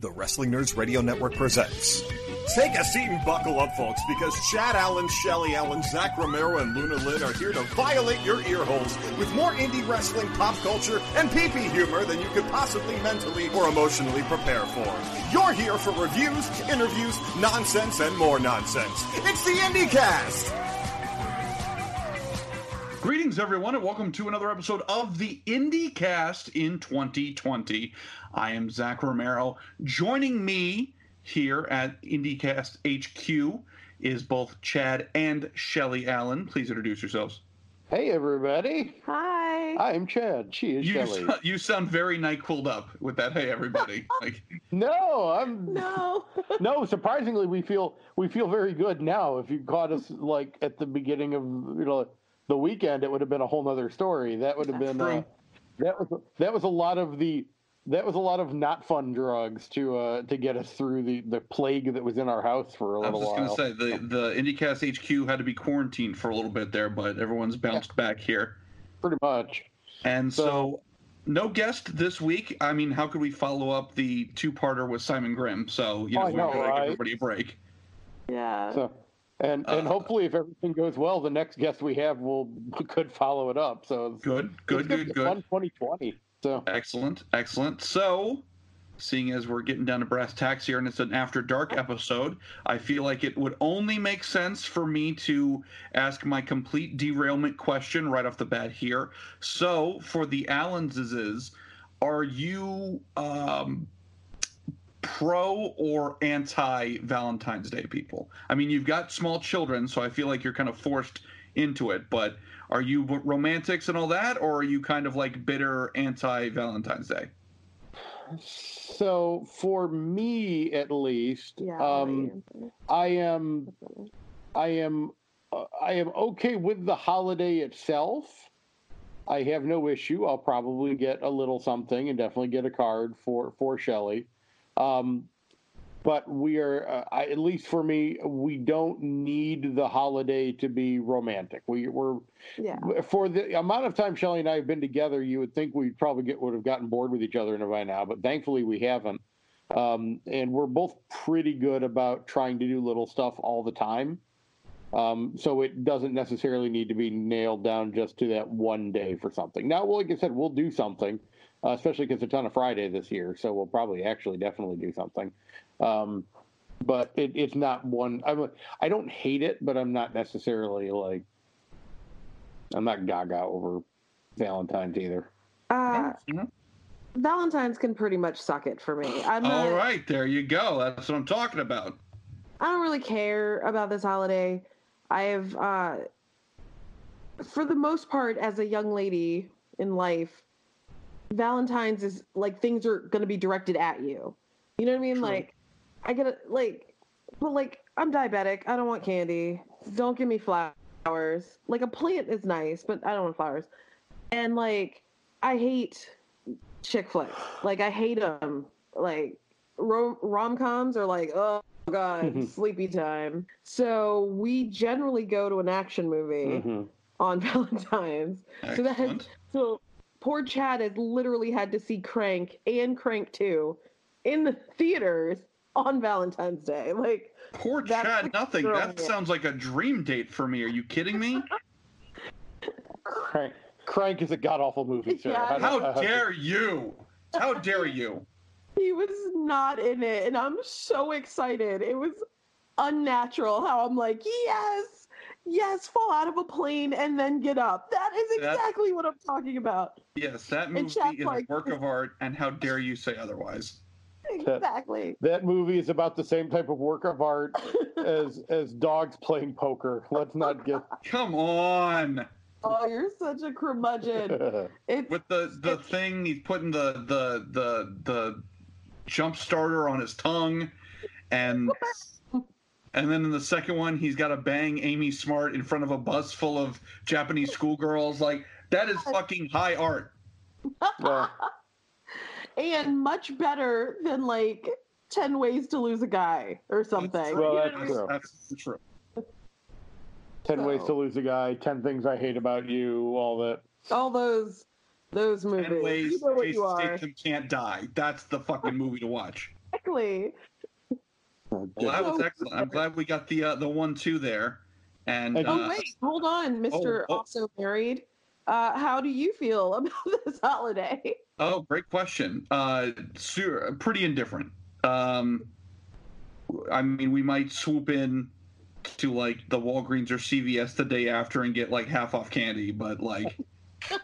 The Wrestling Nerds Radio Network presents. Take a seat and buckle up, folks, because Chad Allen, Shelly Allen, Zach Romero, and Luna Lynn are here to violate your ear holes with more indie wrestling, pop culture, and pee-pee humor than you could possibly mentally or emotionally prepare for. You're here for reviews, interviews, nonsense, and more nonsense. It's the IndieCast! Greetings, everyone, and welcome to another episode of the IndieCast in 2020. I am Zach Romero. Joining me here at IndieCast HQ is both Chad and Shelly Allen. Please introduce yourselves. Hey, everybody. Hi. I'm Chad. She is You, Shelly. so- you sound very Nyquil'd up with that. Hey, everybody! like, No, I'm No. no. Surprisingly, we feel we feel very good now. If you caught us like at the beginning of you know the weekend, it would have been a whole nother story. That would have been uh, that was that was a lot of the that was a lot of not fun drugs to uh to get us through the the plague that was in our house for a little while. I was just gonna say the the IndieCast HQ had to be quarantined for a little bit there, but everyone's bounced back here. Pretty much. And so, So- no guest this week. I mean, how could we follow up the two-parter with Simon Grimm? So you know, I we know, gotta give everybody a break. Yeah. So. And and Uh, hopefully, if everything goes well, the next guest we have will could follow it up. So it's- Good, good, it's gonna good, Fun good. 2020. So Excellent, excellent. So, seeing as we're getting down to brass tacks here, and it's an after dark episode, I feel like it would only make sense for me to ask my complete derailment question right off the bat here. So, for the Allenses, are you um, pro or anti Valentine's Day people? I mean, you've got small children, so I feel like you're kind of forced into it, but are you romantics and all that, or are you kind of like bitter anti Valentine's Day? So for me, at least, Yeah. I'll um. I am, I am, uh, I am okay with the holiday itself. I have no issue. I'll probably get a little something and definitely get a card for for Shelley. Um, but we are, uh, I, at least for me, we don't need the holiday to be romantic. We we're Yeah. for the amount of time Shelly and I have been together, you would think we probably get would have gotten bored with each other by now, but thankfully we haven't. Um, and we're both pretty good about trying to do little stuff all the time. Um, so it doesn't necessarily need to be nailed down just to that one day for something. Now, well, like I said, we'll do something, uh, especially because it's on a Friday this year, so we'll probably actually definitely do something. Um, but it, it's not one. I'm, I don't hate it, but I'm not necessarily like I'm not gaga over Valentine's either. Uh, Mhm. Valentine's can pretty much suck it for me. I'm not, All right, there you go. That's what I'm talking about. I don't really care about this holiday. I have, uh, for the most part, as a young lady in life, Valentine's is like things are going to be directed at you. You know what I mean? True. Like, I gotta like, but like I'm diabetic. I don't want candy. Don't give me flowers. Like a plant is nice, but I don't want flowers. And like, I hate chick flicks. Like I hate them. Like rom coms are like, oh god, sleepy time. So we generally go to an action movie Mhm. on Valentine's. So that so poor Chad has literally had to see Crank and Crank 2 in the theaters on Valentine's Day. Like Poor That's Chad, nothing. That it. sounds like a dream date for me. Are you kidding me? Crank, Crank is a god awful movie, sir. Yeah. I don't- How dare you? How dare you? he was not in it and I'm so excited. It was unnatural how I'm like, "Yes! Yes, fall out of a plane and then get up." That is That- exactly what I'm talking about. Yes, that movie is like- a work of art, and how dare you say otherwise? Exactly. That movie is about the same type of work of art as as dogs playing poker. Let's not get Come on. Oh, you're such a curmudgeon. It's With the the thing he's putting the the the the jump starter on his tongue and and then in the second one he's got to bang Amy Smart in front of a bus full of Japanese schoolgirls like that is fucking high art. well, and much better than like 10 ways to lose a guy or something. Well, that's what true. That's true. Ten ways to lose a guy. Ten things I hate about you. All that. All those those movies. Ten ways you know what Jason you are. Statham can't die. That's the fucking movie to watch. exactly. Well, that was excellent. I'm glad we got the uh, the one two there. And And- uh, oh wait, hold on, Mister oh. Also Married. Uh, how do you feel about this holiday? Oh, great question. Uh, pretty indifferent. Um, I mean, we might swoop in to like the Walgreens or CVS the day after and get like half off candy, but like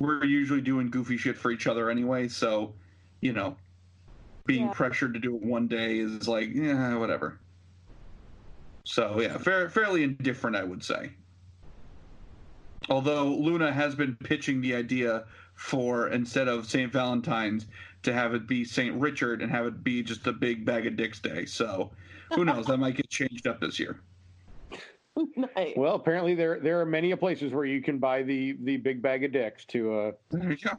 we're usually doing goofy shit for each other anyway. So, you know, being Yeah. pressured to do it one day is like, yeah, whatever. So yeah, fair, fairly indifferent, I would say. Although Luna has been pitching the idea for instead of St. Valentine's to have it be St. Richard and have it be just a big bag of dicks day. So who knows? that might get changed up this year. nice. Well, apparently there there are many places where you can buy the the big bag of dicks to uh There you go.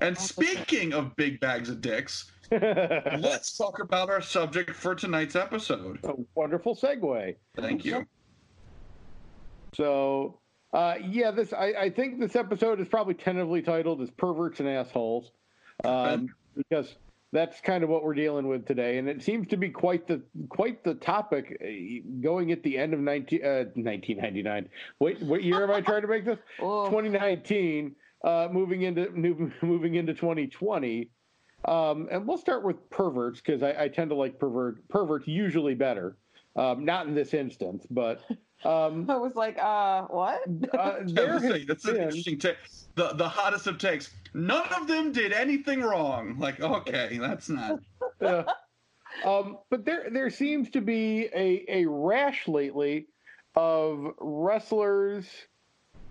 And speaking of big bags of dicks, a let's talk about our subject for tonight's episode. A wonderful segue. Thank you. So, uh, yeah, this I, I think this episode is probably tentatively titled as "Perverts and Assholes," um, because that's kind of what we're dealing with today, and it seems to be quite the quite the topic uh, going at the end of 19, uh, 1999. Wait, what year am I trying to make this? Oh, 2019, uh, moving into move- moving into 2020. Um, and we'll start with perverts because I, I tend to like pervert perverts usually better. Um, not in this instance, but um, I was like, uh, what? uh, I there was gonna has say, that's an interesting take. The the hottest of takes. None of them did anything wrong. Like, okay, that's not. uh, um, but there there seems to be a, a rash lately of wrestlers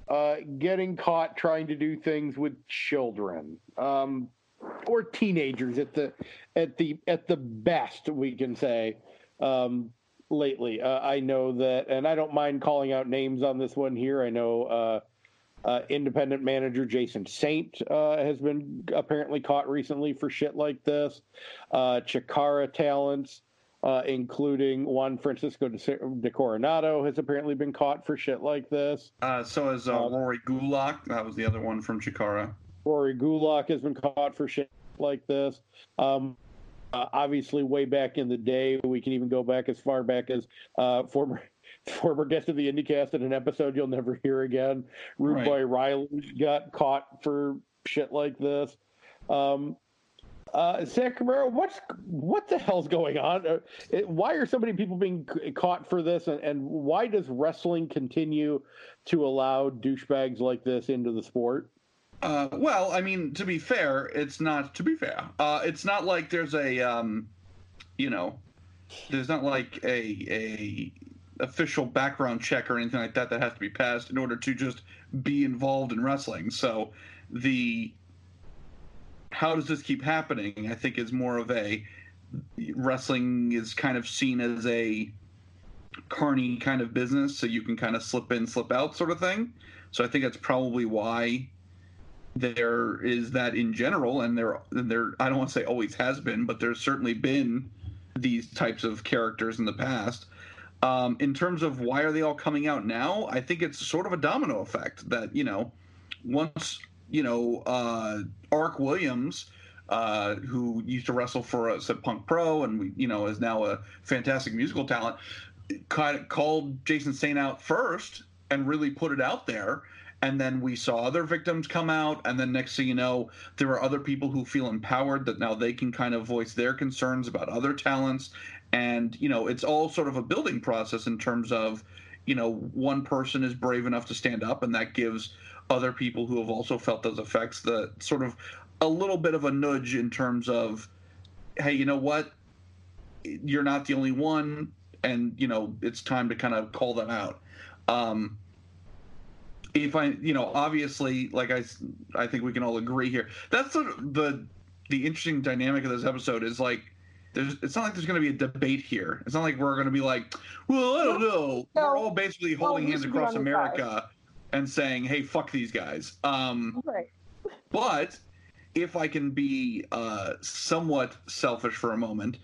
uh, getting caught trying to do things with children um, or teenagers at the at the at the best we can say um, lately. Uh, I know that, and I don't mind calling out names on this one here. I know. Uh, uh, independent manager Jason Saint uh, has been apparently caught recently for shit like this. Uh, Chikara talents, uh, including Juan Francisco de, de Coronado, has apparently been caught for shit like this. Uh, so is Rory Gulak. That was the other one from Chikara. Rory Gulak has been caught for shit like this. Um, uh, obviously, way back in the day, we can even go back as far back as uh, former former guest of the IndieCast in an episode you'll never hear again. Rude Right. Boy Riley got caught for shit like this. Um, uh, Camaro, what's what the hell's going on? Uh, it, why are so many people being c- caught for this, and, and why does wrestling continue to allow douchebags like this into the sport? Uh, well, I mean, to be fair, it's not. To be fair, uh, it's not like there's a, um, you know, there's not like a a official background check or anything like that that has to be passed in order to just be involved in wrestling. So the how does this keep happening? I think is more of a wrestling is kind of seen as a carny kind of business, so you can kind of slip in, slip out, sort of thing. So I think that's probably why there is that in general, and there, and there. I don't want to say always has been, but there's certainly been these types of characters in the past. Um, in terms of why are they all coming out now, I think it's sort of a domino effect that you know, once you know, uh, Ark Williams, uh, who used to wrestle for us at Punk Pro, and we, you know, is now a fantastic musical talent, called Jason Saint out first and really put it out there. And then we saw other victims come out, and then next thing you know, there are other people who feel empowered that now they can kind of voice their concerns about other talents, and you know, it's all sort of a building process in terms of, you know, one person is brave enough to stand up, and that gives other people who have also felt those effects the sort of a little bit of a nudge in terms of, hey, you know what, you're not the only one, and you know, it's time to kind of call them out. Um, if I, you know, obviously, like I, I think we can all agree here. That's sort of the the interesting dynamic of this episode is like, there's. It's not like there's going to be a debate here. It's not like we're going to be like, well, I don't know. No. We're all basically holding we hands across. America and saying, hey, fuck these guys. Um, Right. but if I can be uh, somewhat selfish for a moment,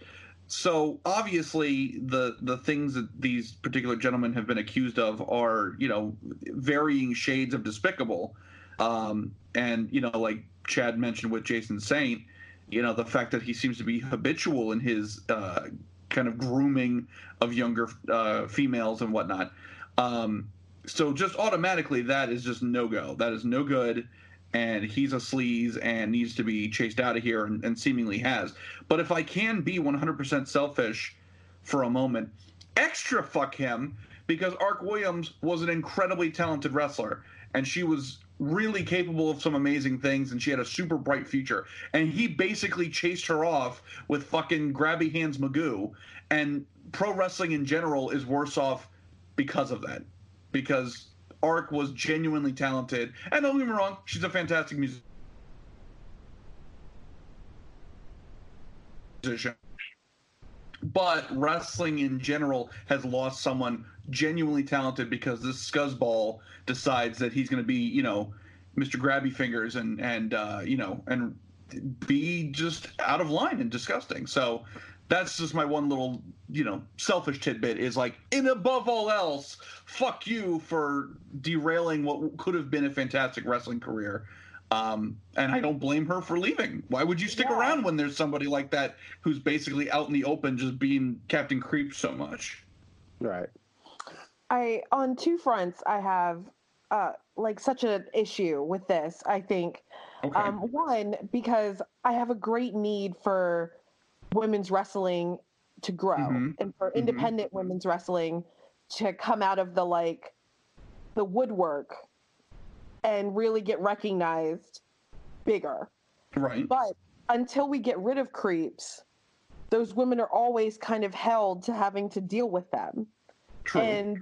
so obviously the the things that these particular gentlemen have been accused of are you know varying shades of despicable, um, and you know like Chad mentioned with Jason Saint, you know the fact that he seems to be habitual in his uh, kind of grooming of younger uh, females and whatnot. Um, so just automatically, that is just no go. That is no good, and he's a sleaze and needs to be chased out of here, and, and seemingly has. But if I can be 100% selfish for a moment, extra fuck him because Arc Williams was an incredibly talented wrestler, and she was really capable of some amazing things and she had a super bright future. And he basically chased her off with fucking grabby hands magoo. And pro wrestling in general is worse off because of that. Because arc was genuinely talented and don't get me wrong she's a fantastic musician but wrestling in general has lost someone genuinely talented because this scuzzball decides that he's going to be, you know, Mr. Grabby Fingers and and uh, you know and be just out of line and disgusting. So that's just my one little, you know, selfish tidbit is like, and above all else, fuck you for derailing what could have been a fantastic wrestling career. Um, and I don't blame her for leaving. Why would you stick yeah. around when there's somebody like that who's basically out in the open just being Captain Creep so much? Right. I on two fronts I have uh, like such an issue with this. I think okay. um, one because I have a great need for women's wrestling to grow mm-hmm. and for mm-hmm. independent mm-hmm. women's wrestling to come out of the like the woodwork and really get recognized bigger. Right. But until we get rid of creeps, those women are always kind of held to having to deal with them. True. And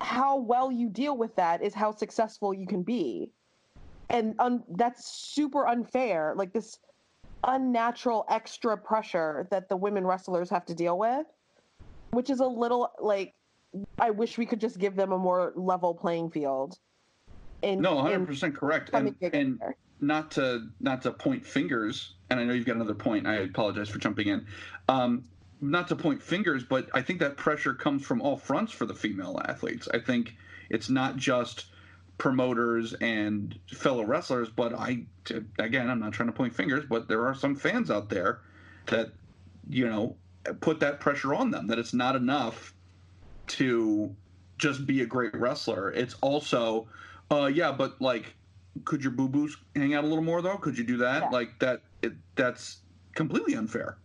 how well you deal with that is how successful you can be. And un- that's super unfair. Like this unnatural extra pressure that the women wrestlers have to deal with, which is a little like I wish we could just give them a more level playing field in, no, 100 percent correct. And, and not to not to point fingers, and I know you've got another point. I apologize for jumping in. Um, not to point fingers, but I think that pressure comes from all fronts for the female athletes. I think it's not just promoters and fellow wrestlers, but I again, I'm not trying to point fingers, but there are some fans out there that you know put that pressure on them that it's not enough to just be a great wrestler. It's also uh, yeah, but like, could your boo boos hang out a little more though? Could you do that? Yeah. Like that? It, that's completely unfair.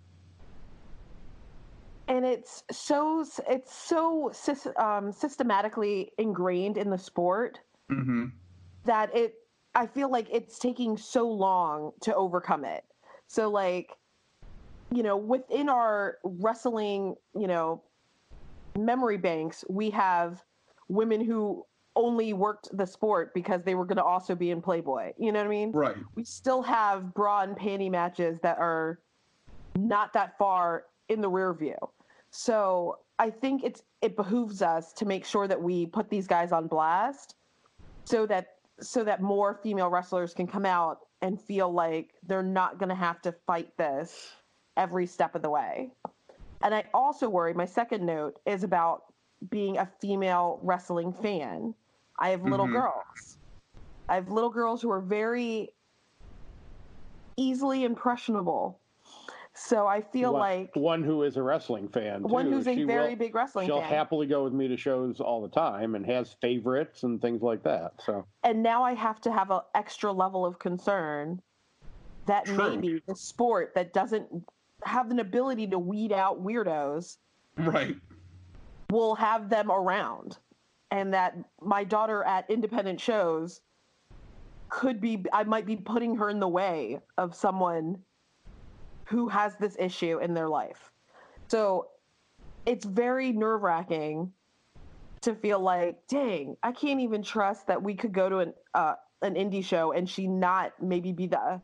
And it's so it's so um, systematically ingrained in the sport mm-hmm. that it. I feel like it's taking so long to overcome it. So like, you know, within our wrestling, you know, memory banks, we have women who only worked the sport because they were going to also be in Playboy. You know what I mean? Right. We still have bra and panty matches that are not that far in the rear view. So I think it's it behooves us to make sure that we put these guys on blast, so that so that more female wrestlers can come out and feel like they're not going to have to fight this every step of the way. And I also worry. My second note is about being a female wrestling fan I have little mm-hmm. girls. I have little girls who are very easily impressionable. So I feel one, like one who is a wrestling fan. Too. One who's a she very will, big wrestling she'll fan. happily go with me to shows all the time and has favorites and things like that. So And now I have to have an extra level of concern that True. maybe the sport that doesn't have an ability to weed out weirdos right will have them around and that my daughter at independent shows could be I might be putting her in the way of someone who has this issue in their life. So it's very nerve wracking to feel like, dang, I can't even trust that we could go to an uh, an indie show and she not maybe be the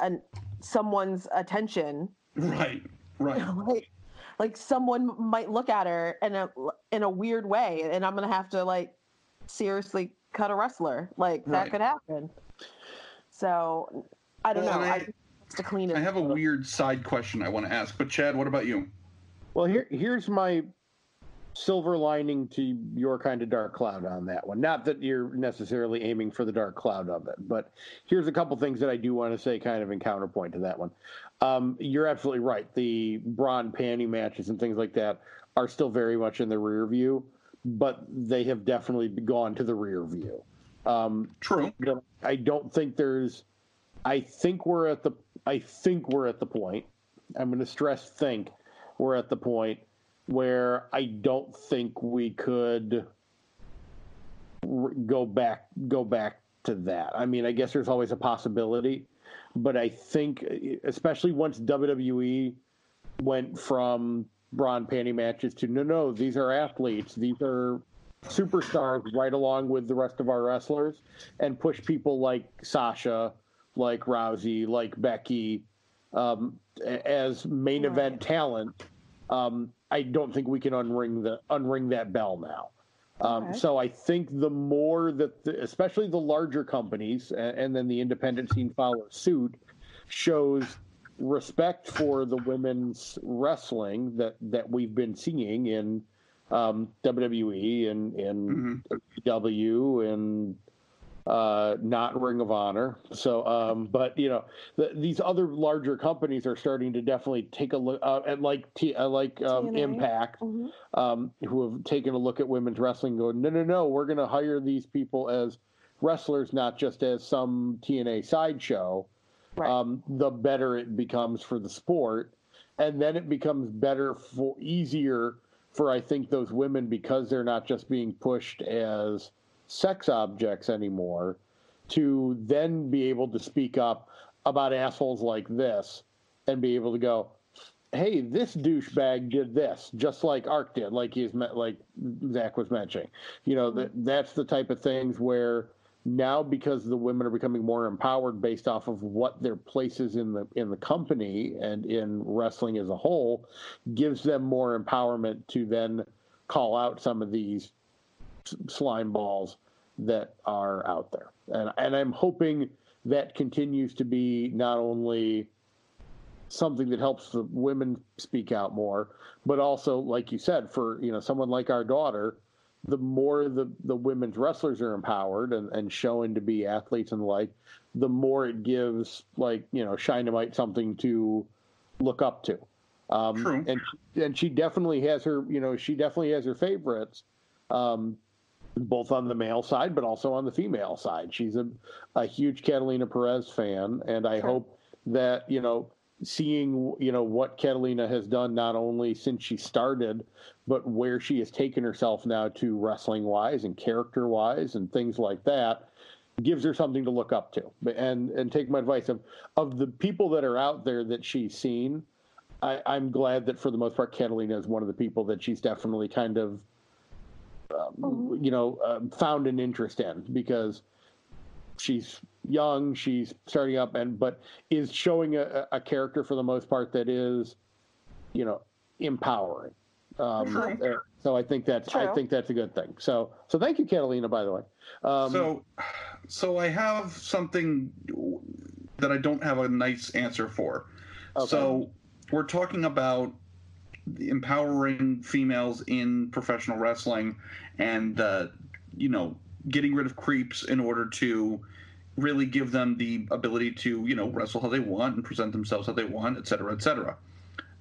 an someone's attention. Right. Right. like, like someone might look at her in a in a weird way, and I'm gonna have to like seriously cut a wrestler. Like that could happen. So I don't well, know. I to clean it. I have a weird side question I want to ask, but Chad, what about you? Well, here here's my silver lining to your kind of dark cloud on that one. Not that you're necessarily aiming for the dark cloud of it, but here's a couple things that I do want to say kind of in counterpoint to that one. Um, you're absolutely right. The bra and panty matches and things like that are still very much in the rear view, but they have definitely gone to the rear view. Um, True. I don't think there's. I think we're at the. I think we're at the point. I'm going to stress think. We're at the point where I don't think we could go back go back to that. I mean, I guess there's always a possibility, but I think especially once WWE went from bra and panty matches to no no these are athletes these are superstars right along with the rest of our wrestlers and push people like Sasha like Rousey like Becky um, as main event talent um, I don't think we can unring the unring that bell now um, okay. So I think the more that, the, especially the larger companies, and, and, then the independent scene follows suit, shows respect for the women's wrestling that that we've been seeing in um, WWE and in mm-hmm. W and uh, not Ring of Honor. So, um, but you know, the, these other larger companies are starting to definitely take a look uh, at like T, uh, like um, Impact, mm-hmm. um, who have taken a look at women's wrestling. Going, no, no, no, we're going to hire these people as wrestlers, not just as some TNA sideshow. Right. Um, the better it becomes for the sport, and then it becomes better for easier for I think those women because they're not just being pushed as sex objects anymore to then be able to speak up about assholes like this and be able to go, hey, this douchebag did this, just like Ark did, like he's met, like Zach was mentioning. You know, that mm-hmm. that's the type of things where now because the women are becoming more empowered based off of what their places in the in the company and in wrestling as a whole gives them more empowerment to then call out some of these slime balls that are out there. And, and I'm hoping that continues to be not only something that helps the women speak out more, but also, like you said, for you know someone like our daughter, the more the, the women's wrestlers are empowered and, and shown to be athletes and the like, the more it gives like you know Dynamite something to look up to. Um, True. And and she definitely has her you know she definitely has her favorites. Um, both on the male side, but also on the female side. She's a, a huge Catalina Perez fan, and I sure. hope that you know seeing you know what Catalina has done not only since she started, but where she has taken herself now to wrestling wise and character wise and things like that gives her something to look up to and and take my advice of of the people that are out there that she's seen I, I'm glad that for the most part Catalina is one of the people that she's definitely kind of um, mm-hmm. you know, uh, found an interest in because she's young, she's starting up, and but is showing a, a character for the most part that is, you know, empowering. Um, uh, so I think that's True. I think that's a good thing. So so thank you, Catalina. By the way. Um, so so I have something that I don't have a nice answer for. Okay. So we're talking about empowering females in professional wrestling and uh, you know getting rid of creeps in order to really give them the ability to you know wrestle how they want and present themselves how they want et cetera et cetera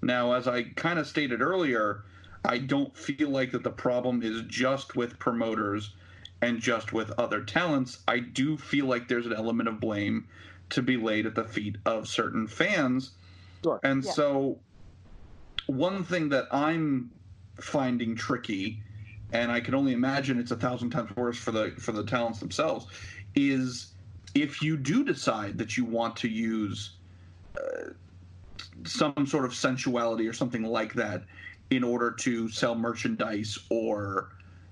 now as i kind of stated earlier i don't feel like that the problem is just with promoters and just with other talents i do feel like there's an element of blame to be laid at the feet of certain fans sure. and yeah. so one thing that I'm finding tricky, and I can only imagine it's a thousand times worse for the for the talents themselves, is if you do decide that you want to use uh, some sort of sensuality or something like that in order to sell merchandise or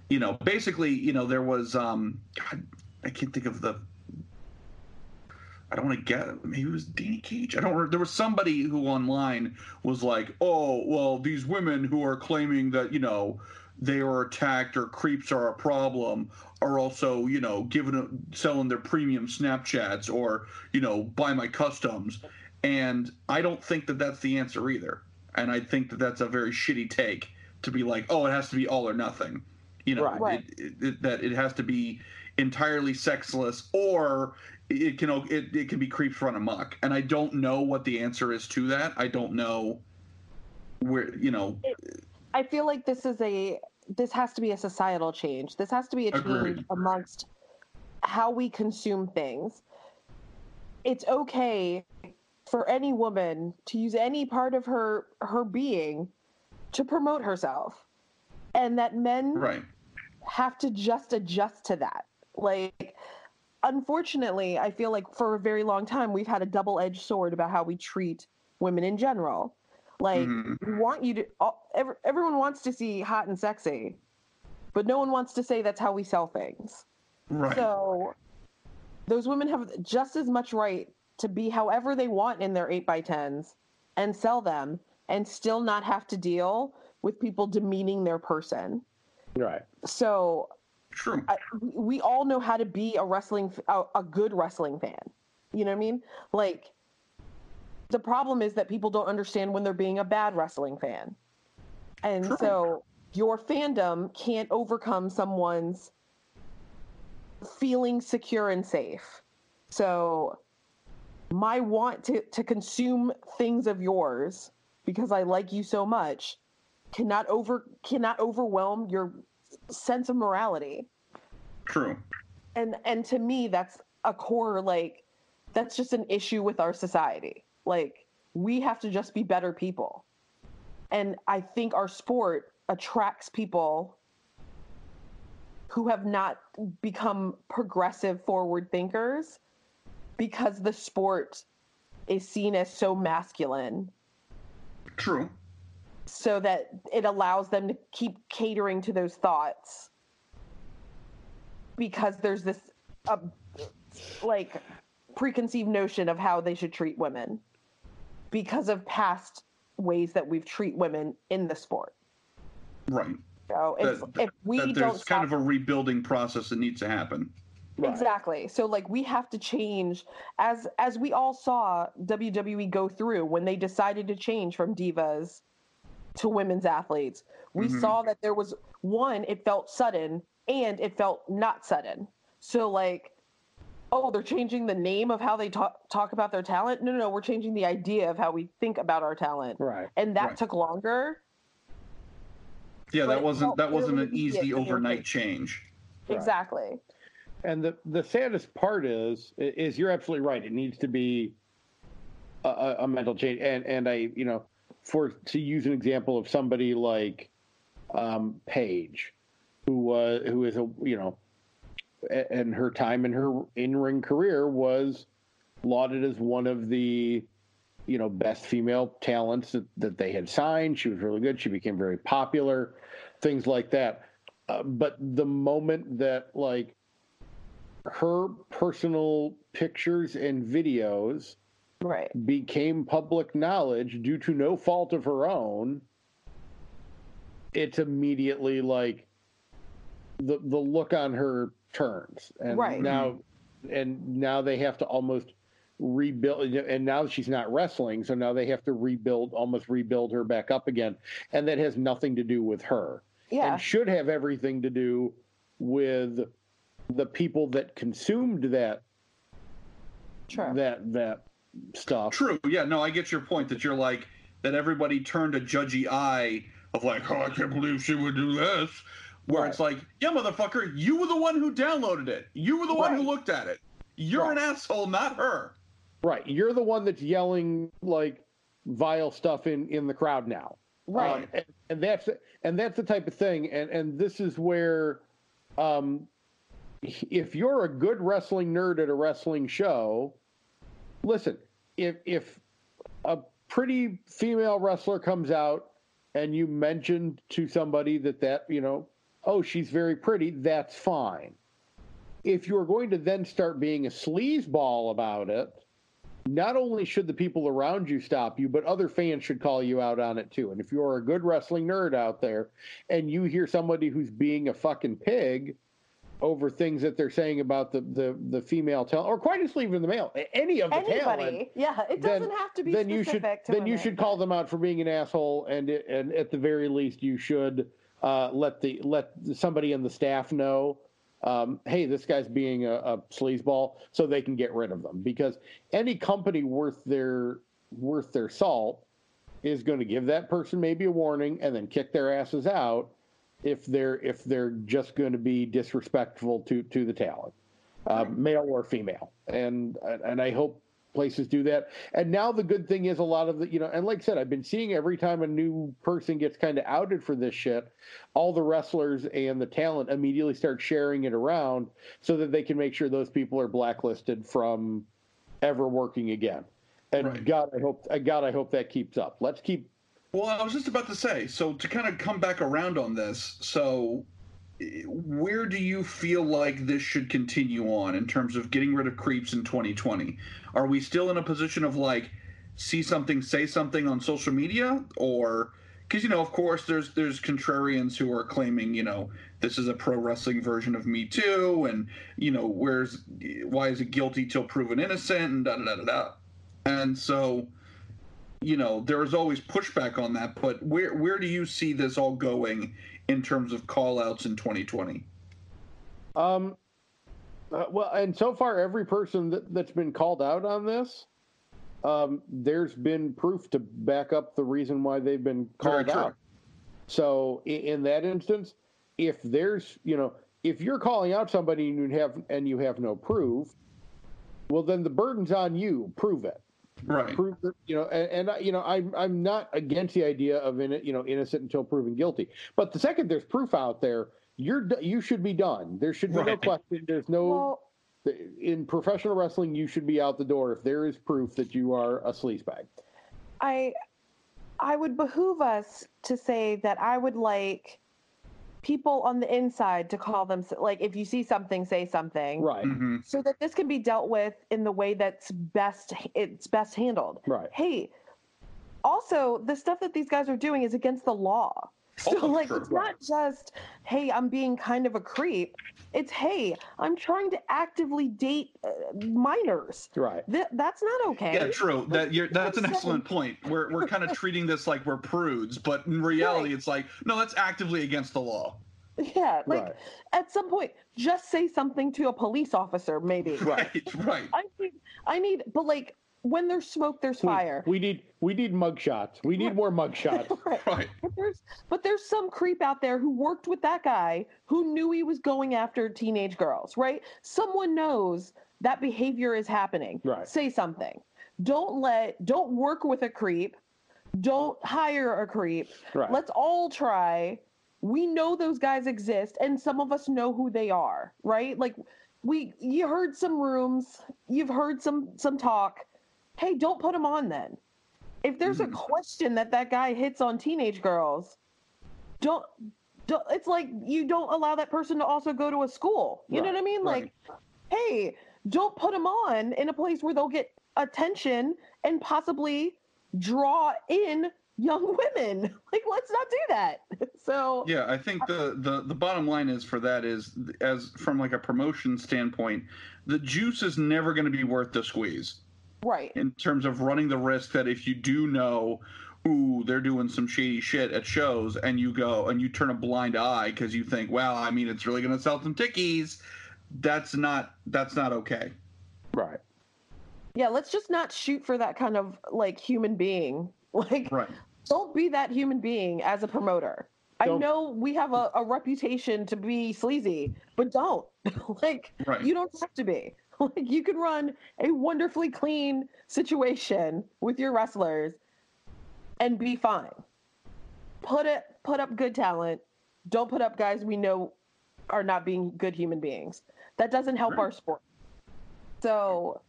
you know basically you know there was um God, I can't think of the I don't want to get maybe it was Danny Cage. I don't. There was somebody who online was like, "Oh, well, these women who are claiming that you know they are attacked or creeps are a problem are also you know giving selling their premium Snapchats or you know buy my customs." And I don't think that that's the answer either. And I think that that's a very shitty take to be like, "Oh, it has to be all or nothing." You know, right. it, it, it, that it has to be entirely sexless or it can it, it can be creeps run amok and i don't know what the answer is to that i don't know where you know I feel like this is a this has to be a societal change. This has to be a change Agreed. amongst how we consume things. It's okay for any woman to use any part of her her being to promote herself. And that men right have to just adjust to that. Like, unfortunately, I feel like for a very long time we've had a double edged sword about how we treat women in general. Like, Mhm. we want you to, all, every, everyone wants to see hot and sexy, but no one wants to say that's how we sell things. right So, those women have just as much right to be however they want in their 8 by 10s and sell them and still not have to deal with people demeaning their person. Right. So, true. I, we- all know how to be a wrestling a good wrestling fan. You know what i mean? Like the problem is that people don't understand when they're being a bad wrestling fan. And True. so your fandom can't overcome someone's feeling secure and safe. So my want to, to consume things of yours because i like you so much cannot over cannot overwhelm your sense of morality. True. And and to me that's a core like that's just an issue with our society. Like we have to just be better people. And i think our sport attracts people who have not become progressive forward thinkers because the sport is seen as so masculine. True so that it allows them to keep catering to those thoughts because there's this uh, like preconceived notion of how they should treat women because of past ways that we've treat women in the sport. right So it's, That- if we that don't there's kind stop- of a rebuilding process that needs to happen Right. Exactly. So like we have to change as as we all saw WWE go through when they decided to change from divas to women's athletes. We Mhm. saw that there was one it felt sudden and it felt not sudden. So like oh, they're changing the name of how they talk talk about their talent. No, no, no, we're changing the idea of how we think about our talent. Right. And that Right. took longer. yeah that wasn't that wasn't really an easy at easy the overnight end. change Right. Exactly. And the the saddest part is is you're absolutely right. It needs to be a, a, a mental change. And and I you know for to use an example of somebody like um, Paige, who was who is a you know, and her time in her in ring career was lauded as one of the you know best female talents that, that they had signed. She was really good. She became very popular, things like that. Uh, but the moment that like her personal pictures and videos Right. became public knowledge due to no fault of her own, it's immediately like the the look on her turns, and Right. now and now they have to almost rebuild and now she's not wrestling so now they have to rebuild almost rebuild her back up again and that has nothing to do with her Yeah. and should have everything to do with the people that consumed that Sure. that that stuff True. Yeah. No, I get your point that you're like that. Everybody turned a judgy eye of like, oh, I can't believe she would do this. Where Right. it's like, yeah, motherfucker, you were the one who downloaded it. You were the one who looked at it. You're an asshole, not her. Right. You're the one that's yelling like vile stuff in in the crowd now. Right. Um, and, and that's and that's the type of thing. And and this is where, um, if you're a good wrestling nerd at a wrestling show, listen. If if a pretty female wrestler comes out and you mention to somebody that that you know, oh, she's very pretty, that's fine. If you're going to then start being a sleazeball about it, not only should the people around you stop you, but other fans should call you out on it too. And if you're a good wrestling nerd out there and you hear somebody who's being a fucking pig over things that they're saying about the the, the female talent, or quite as even the male, any of the Anybody. talent, yeah. It doesn't have to be then you should then you should but- call them out for being an asshole, and it- and at the very least you should uh, let the let somebody in the staff know um, hey, this guy's being a, a sleazeball, so they can get rid of them. Because any company worth their worth their salt is going to give that person maybe a warning and then kick their asses out if they're if they're just going to be disrespectful to to the talent, uh, male or female. And and I hope places do that. And now the good thing is a lot of the, you know, and like I said, I've been seeing every time a new person gets kind of outed for this shit, all the wrestlers and the talent immediately start sharing it around so that they can make sure those people are blacklisted from ever working again. And Right. God, I hope, God, I hope that keeps up. Let's keep. Well, I was just about to say, so to kind of come back around on this, so eh, where do you feel like this should continue on in terms of getting rid of creeps in 2020? Are we still in a position of like see something, say something on social media, or because you know, of course, there's there's contrarians who are claiming, you know, this is a pro wrestling version of Me Too, and you know, where's why is it guilty till proven innocent, and da da da da da, and so you know there is always pushback on that but where where do you see this all going in terms of call outs in 2020 Um, uh, well, and so far, every person that, that's been called out on this, um, there's been proof to back up the reason why they've been called out. So in, in that instance, if there's, you know, if you're calling out somebody and you have and you have no proof, well, then the burden's on you. Prove it. Right Prove you know, and, and I- you know, I'm I'm not against the idea of in it, you know, innocent until proven guilty. But the second there's proof out there, you're you should be done. There should be no question. There's no Well, in professional wrestling, you should be out the door if there is proof that you are a sleazebag. I I would behoove us to say that I would like people on the inside to call them like if you see something say something Right. hmm so that this can be dealt with in the way that's best it's best handled Right. hey also the stuff that these guys are doing is against the law so Oh, like sure. it's not just hey i'm being kind of a creep it's hey i'm trying to actively date uh, minors Right. Th- that's not okay yeah true that you're that's an excellent point we're, we're kind of treating this like we're prudes but in reality Right. it's like no that's actively against the law Yeah, like Right. at some point, just say something to a police officer, maybe. right right I need, I need, but like when there's smoke, there's fire. We need we need mugshots. We need more mugshots. right. right But there's, but there's some creep out there who worked with that guy who knew he was going after teenage girls, right? Someone knows that behavior is happening. Right. Say something. Don't let, don't work with a creep. Don't hire a creep. Right. Let's all try. We know those guys exist, and some of us know who they are, right? Like, we you heard some rooms, you've heard some some talk. Hey, don't put them on then. If there's Mhm. a question that that guy hits on teenage girls, don't. Don't, it's like you don't allow that person to also go to a school. You know what I mean? right. Like, hey, don't put them on in a place where they'll get attention and possibly draw in young women. Like, let's not do that. So, Yeah, I think the, the the bottom line is for that is as from like a promotion standpoint, the juice is never going to be worth the squeeze right. in terms of running the risk that if you do know, ooh, they're doing some shady shit at shows, and you go and you turn a blind eye because you think, well, I mean, it's really going to sell some tickies. That's not that's not okay. Right. Yeah, let's just not shoot for that kind of like human being. Like, Right. don't be that human being as a promoter. I Don't- know we have a, a reputation to be sleazy, but don't. like, Right. you don't have to be. Like, you can run a wonderfully clean situation with your wrestlers and be fine. Put it, put up good talent. Don't put up guys we know are not being good human beings. That doesn't help Right. our sport. So,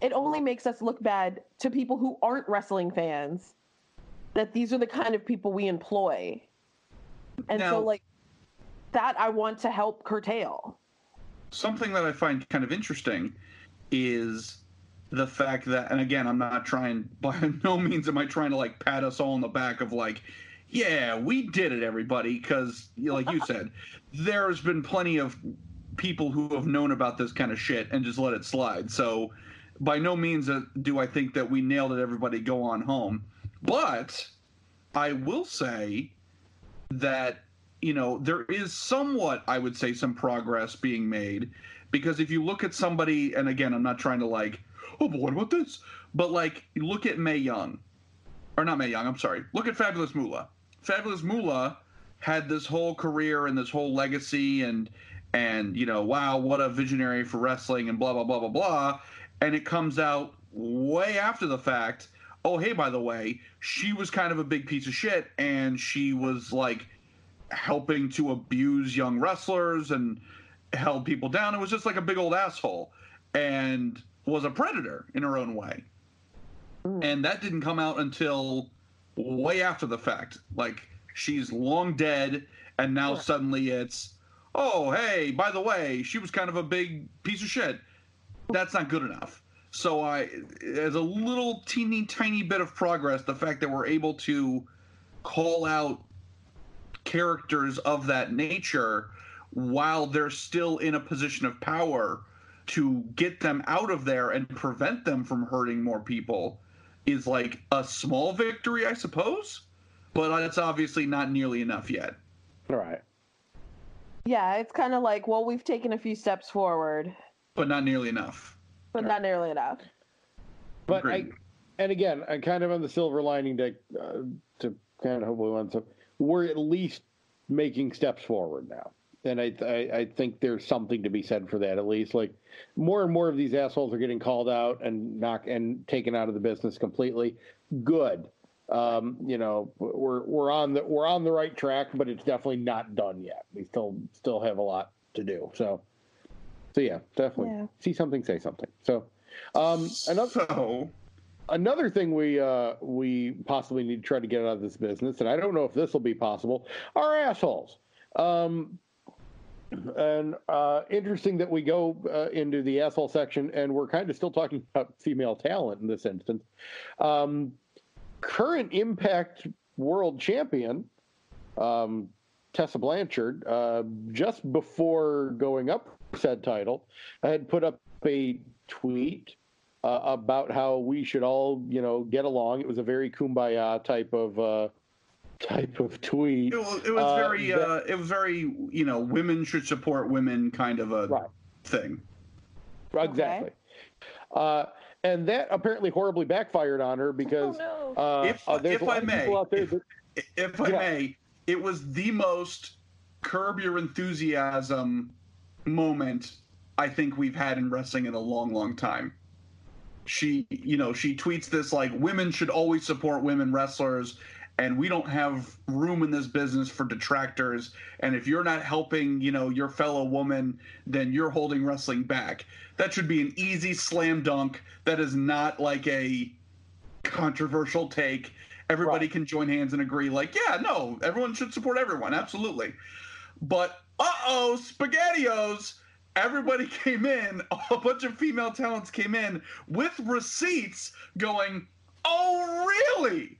it only makes us look bad to people who aren't wrestling fans that these are the kind of people we employ. And Now- so like that I want to help curtail. Something that I find kind of interesting is the fact that, and again, I'm not trying, by no means am I trying to like pat us all on the back of like, yeah, we did it, everybody, because like you said, there's been plenty of people who have known about this kind of shit and just let it slide. So, by no means uh, do I think that we nailed it. Everybody go on home, but I will say that you know, there is somewhat, I would say, some progress being made because if you look at somebody, and again, I'm not trying to like, oh, but what about this? But like, look at Mae Young, or not Mae Young. I'm sorry. Look at Fabulous Moolah. Fabulous Moolah had this whole career and this whole legacy and and you know wow what a visionary for wrestling and blah blah blah blah blah and it comes out way after the fact oh hey by the way she was kind of a big piece of shit and she was like helping to abuse young wrestlers and held people down. It was just like a big old asshole and was a predator in her own way. Hmm. And that didn't come out until way after the fact. Like she's long dead and now suddenly it's oh hey by the way she was kind of a big piece of shit. That's not good enough. So i as a little teeny tiny bit of progress the fact that we're able to call out characters of that nature while they're still in a position of power to get them out of there and prevent them from hurting more people is like a small victory i suppose but it's obviously not nearly enough yet All right. Yeah, it's kind of like, well, we've taken a few steps forward, but not nearly enough but not nearly enough. But I, and again, I kind of on the silver lining to uh, to kind of hopefully want to. We're at least making steps forward now, and I, I I think there's something to be said for that. At least, like more and more of these assholes are getting called out and knock and taken out of the business completely. Good. Um, you know, we're we're on the we're on the right track, but it's definitely not done yet. We still still have a lot to do. So, so yeah, definitely Yeah. see something, say something. So, um, another so another thing we uh, we possibly need to try to get out of this business, and I don't know if this will be possible, are assholes. Um, and uh, interesting that we go uh, into the asshole section, and we're kind of still talking about female talent in this instance. Um, current Impact World Champion um, Tessa Blanchard, uh, just before going up said title, had put up a tweet uh, about how we should all, you know, get along. It was a very kumbaya type of uh, type of tweet. it was, it was Uh, very that- uh, it was very you know women should support women kind of a Right. thing Exactly. Uh, and that apparently horribly backfired on her because Oh, no. uh, If- uh, there's if a lot I of may, people out there if- that, if I Yeah. may, it was the most curb your enthusiasm moment I think we've had in wrestling in a long, long time. She, you know, she tweets this like women should always support women wrestlers and we don't have room in this business for detractors and if you're not helping, you know, your fellow woman, then you're holding wrestling back. That should be an easy slam dunk. That is not like a controversial take. Everybody Right. can join hands and agree, like, yeah, no, everyone should support everyone, absolutely. But uh oh, SpaghettiOs, everybody came in, a bunch of female talents came in with receipts going, oh, really?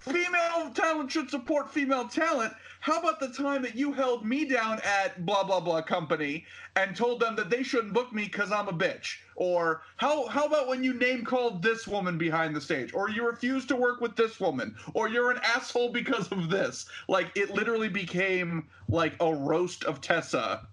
Female talent should support female talent. How about the time that you held me down at blah blah blah company and told them that they shouldn't book me because I'm a bitch? Or how how about when you name called this woman behind the stage? Or you refused to work with this woman? Or you're an asshole because of this? Like it literally became like a roast of Tessa.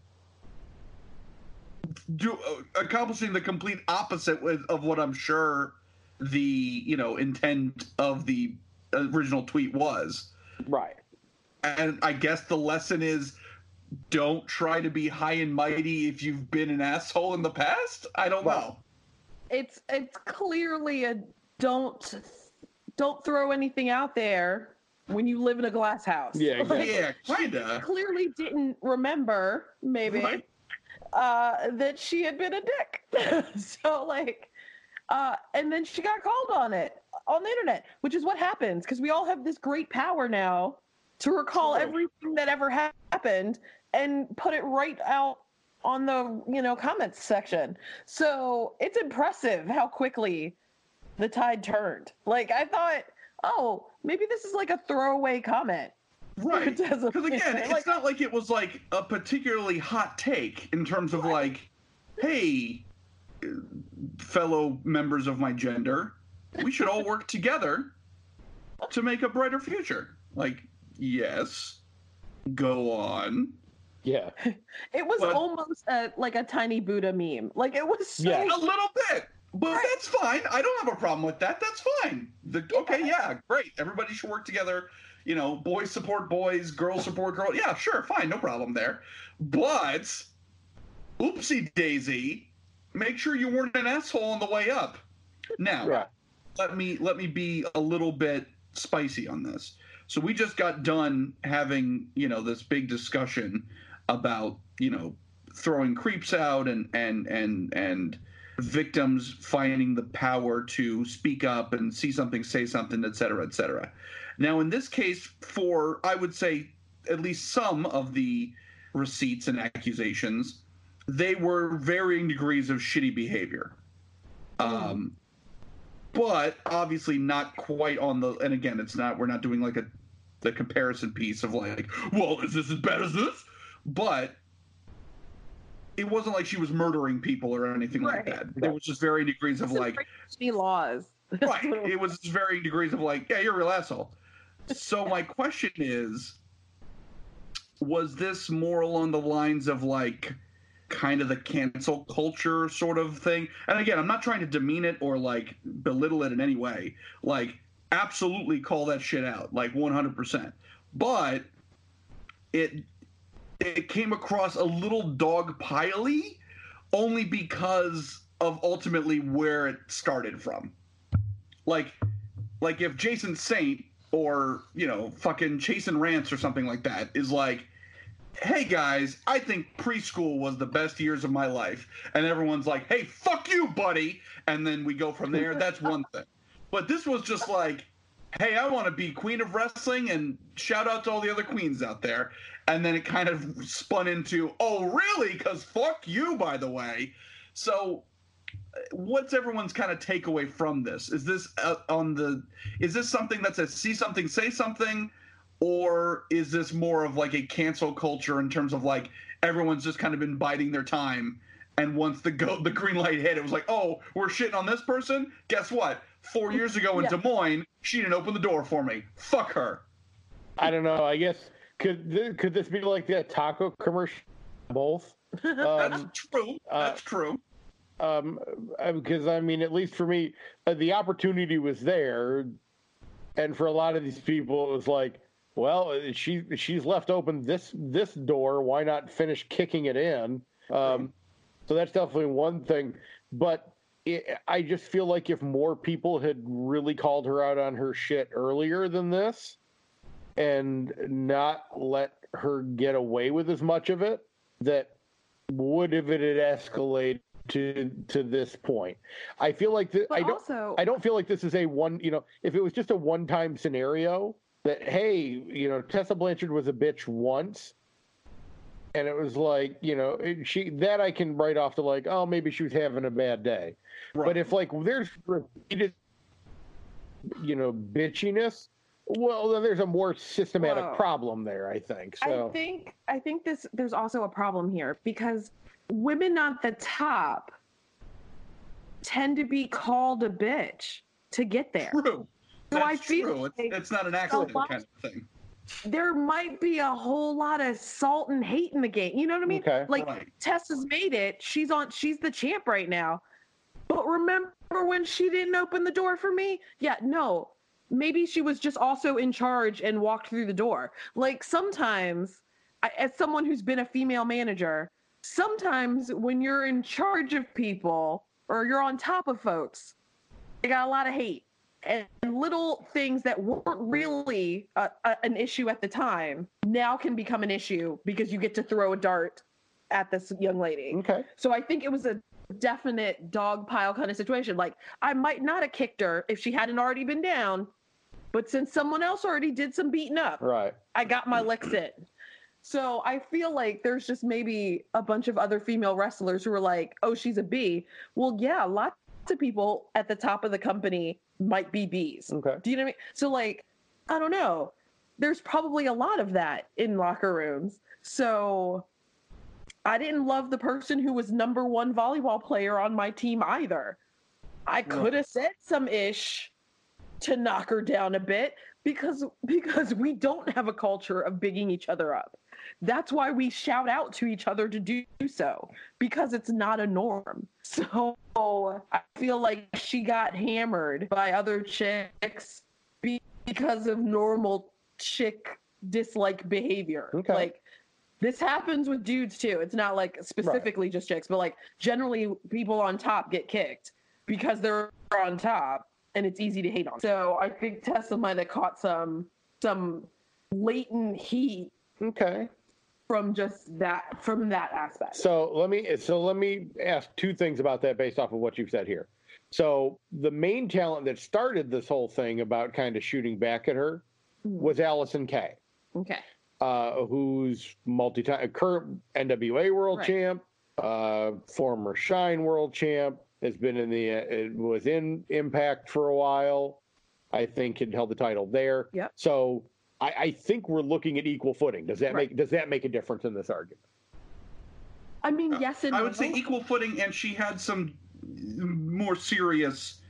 Do, uh, accomplishing the complete opposite with, of what I'm sure the you know intent of the original tweet was right. and I guess the lesson is don't try to be high and mighty if you've been an asshole in the past. I don't Right. know. it's it's clearly a don't don't throw anything out there when you live in a glass house. Yeah, exactly. Yeah, kinda. Clearly didn't remember maybe Right. Uh, that she had been a dick. so like, uh, and then she got called on it on the internet, which is what happens because we all have this great power now to recall True. everything that ever ha- happened and put it right out on the you know comments section. So it's impressive how quickly the tide turned. Like I thought, oh, maybe this is like a throwaway comment. Right. Because again, it's like- not like it was like a particularly hot take in terms of like, hey, uh, fellow members of my gender, we should all work together to make a brighter future. Like, yes. Go on. Yeah. It was But- almost a, like a tiny Buddha meme. Like it was so Yeah. A little bit. But Right. that's fine. I don't have a problem with that. That's fine. The, okay, yeah, great. Everybody should work together. You know, boys support boys, girls support girls. Yeah, sure, fine, no problem there. But oopsie daisy, make sure you weren't an asshole on the way up. Now, Right. let me let me be a little bit spicy on this. So we just got done having, you know, this big discussion about, you know, throwing creeps out and and and and victims finding the power to speak up and see something, say something, et cetera, et cetera. Now, in this case, for I would say at least some of the receipts and accusations, they were varying degrees of shitty behavior. Um, but obviously not quite on the. And again, it's not. We're not doing like a the comparison piece of like, well, is this as bad as this? But it wasn't like she was murdering people or anything like that. There was just varying degrees of like, crazy laws. right. It was just varying degrees of like, yeah, you're a real asshole. So my question is, was this more along the lines of like kind of the cancel culture sort of thing? And again, I'm not trying to demean it or like belittle it in any way. Like, absolutely call that shit out, like 100%. But it it came across a little dog piley only because of ultimately where it started from. Like like if Jason Saint or, you know, fucking Chasen Rance or something like that is like, hey guys, I think preschool was the best years of my life. And everyone's like, hey, fuck you, buddy. And then we go from there. That's one thing. But this was just like, hey, I want to be queen of wrestling and shout out to all the other queens out there. And then it kind of spun into, oh, really? Because fuck you, by the way. So what's everyone's kind of takeaway from this? Is this uh, on the is this something that's a see something say something or is this more of like a cancel culture in terms of like everyone's just kind of been biding their time and once the go the green light hit it was like, "Oh, we're shitting on this person? Guess what? 4 years ago in Yeah. Des Moines, she didn't open the door for me. Fuck her." I don't know. I guess could th- could this be like that taco commercial? Both. That's Um, true. uh, That's true. um, because I mean, at least for me, uh, the opportunity was there, and for a lot of these people, it was like, well, uh, she she's left open this this door. Why not finish kicking it in? Um, so that's definitely one thing. But it, I just feel like if more people had really called her out on her shit earlier than this, and not let her get away with as much of it, that would have it had escalated to to this point. I feel like th- I don't also, I don't feel like this is a one, you know, if it was just a one time scenario that, hey, you know, Tessa Blanchard was a bitch once. And it was like, you know, she that I can write off to like, oh, maybe she was having a bad day. Right. But if like there's repeated, you know, bitchiness, well, then there's a more systematic Whoa. problem there. I think so. I think I think this there's also a problem here because women at the top tend to be called a bitch to get there. True. So That's I feel true. It's, like it's not an accident lot- kind of thing. There might be a whole lot of salt and hate in the game. You know what I mean? Okay. Like Right. Tessa's made it. She's on she's the champ right now. But remember when she didn't open the door for me? Yeah, no. Maybe she was just also in charge and walked through the door. Like sometimes I, as someone who's been a female manager, sometimes when you're in charge of people or you're on top of folks, they got a lot of hate and little things that weren't really a, a, an issue at the time now can become an issue because you get to throw a dart at this young lady. okay. So I think it was a definite dog pile kind of situation. Like I might not have kicked her if she hadn't already been down, but since someone else already did some beating up, Right. I got my licks in. So I feel like there's just maybe a bunch of other female wrestlers who are like, "Oh, she's a B." Well, yeah, lots of people at the top of the company might be Bs. Okay. Do you know what I mean? So like, I don't know. There's probably a lot of that in locker rooms. So I didn't love the person who was number one volleyball player on my team either. I could have said some ish, to knock her down a bit because because we don't have a culture of bigging each other up. That's why we shout out to each other to do so because it's not a norm. So I feel like she got hammered by other chicks because of normal chick dislike behavior. Okay. Like this happens with dudes too. It's not like specifically just chicks, but like generally people on top get kicked because they're on top and it's easy to hate on. So I think Tessa might have caught some some latent heat Okay. from just that from that aspect. So let me so let me ask two things about that based off of what you've said here. So the main talent that started this whole thing about kind of shooting back at her was Allysin Kay, Okay. uh, who's multi-time current NWA World Right. Champ, uh, former Shine World Champ, has been in the uh, was in Impact for a while. I think had held the title there. Yep. So I, I think we're looking at equal footing. Does that Right. make does that make a difference in this argument? I mean, yes and I would say equal footing, and she had some more serious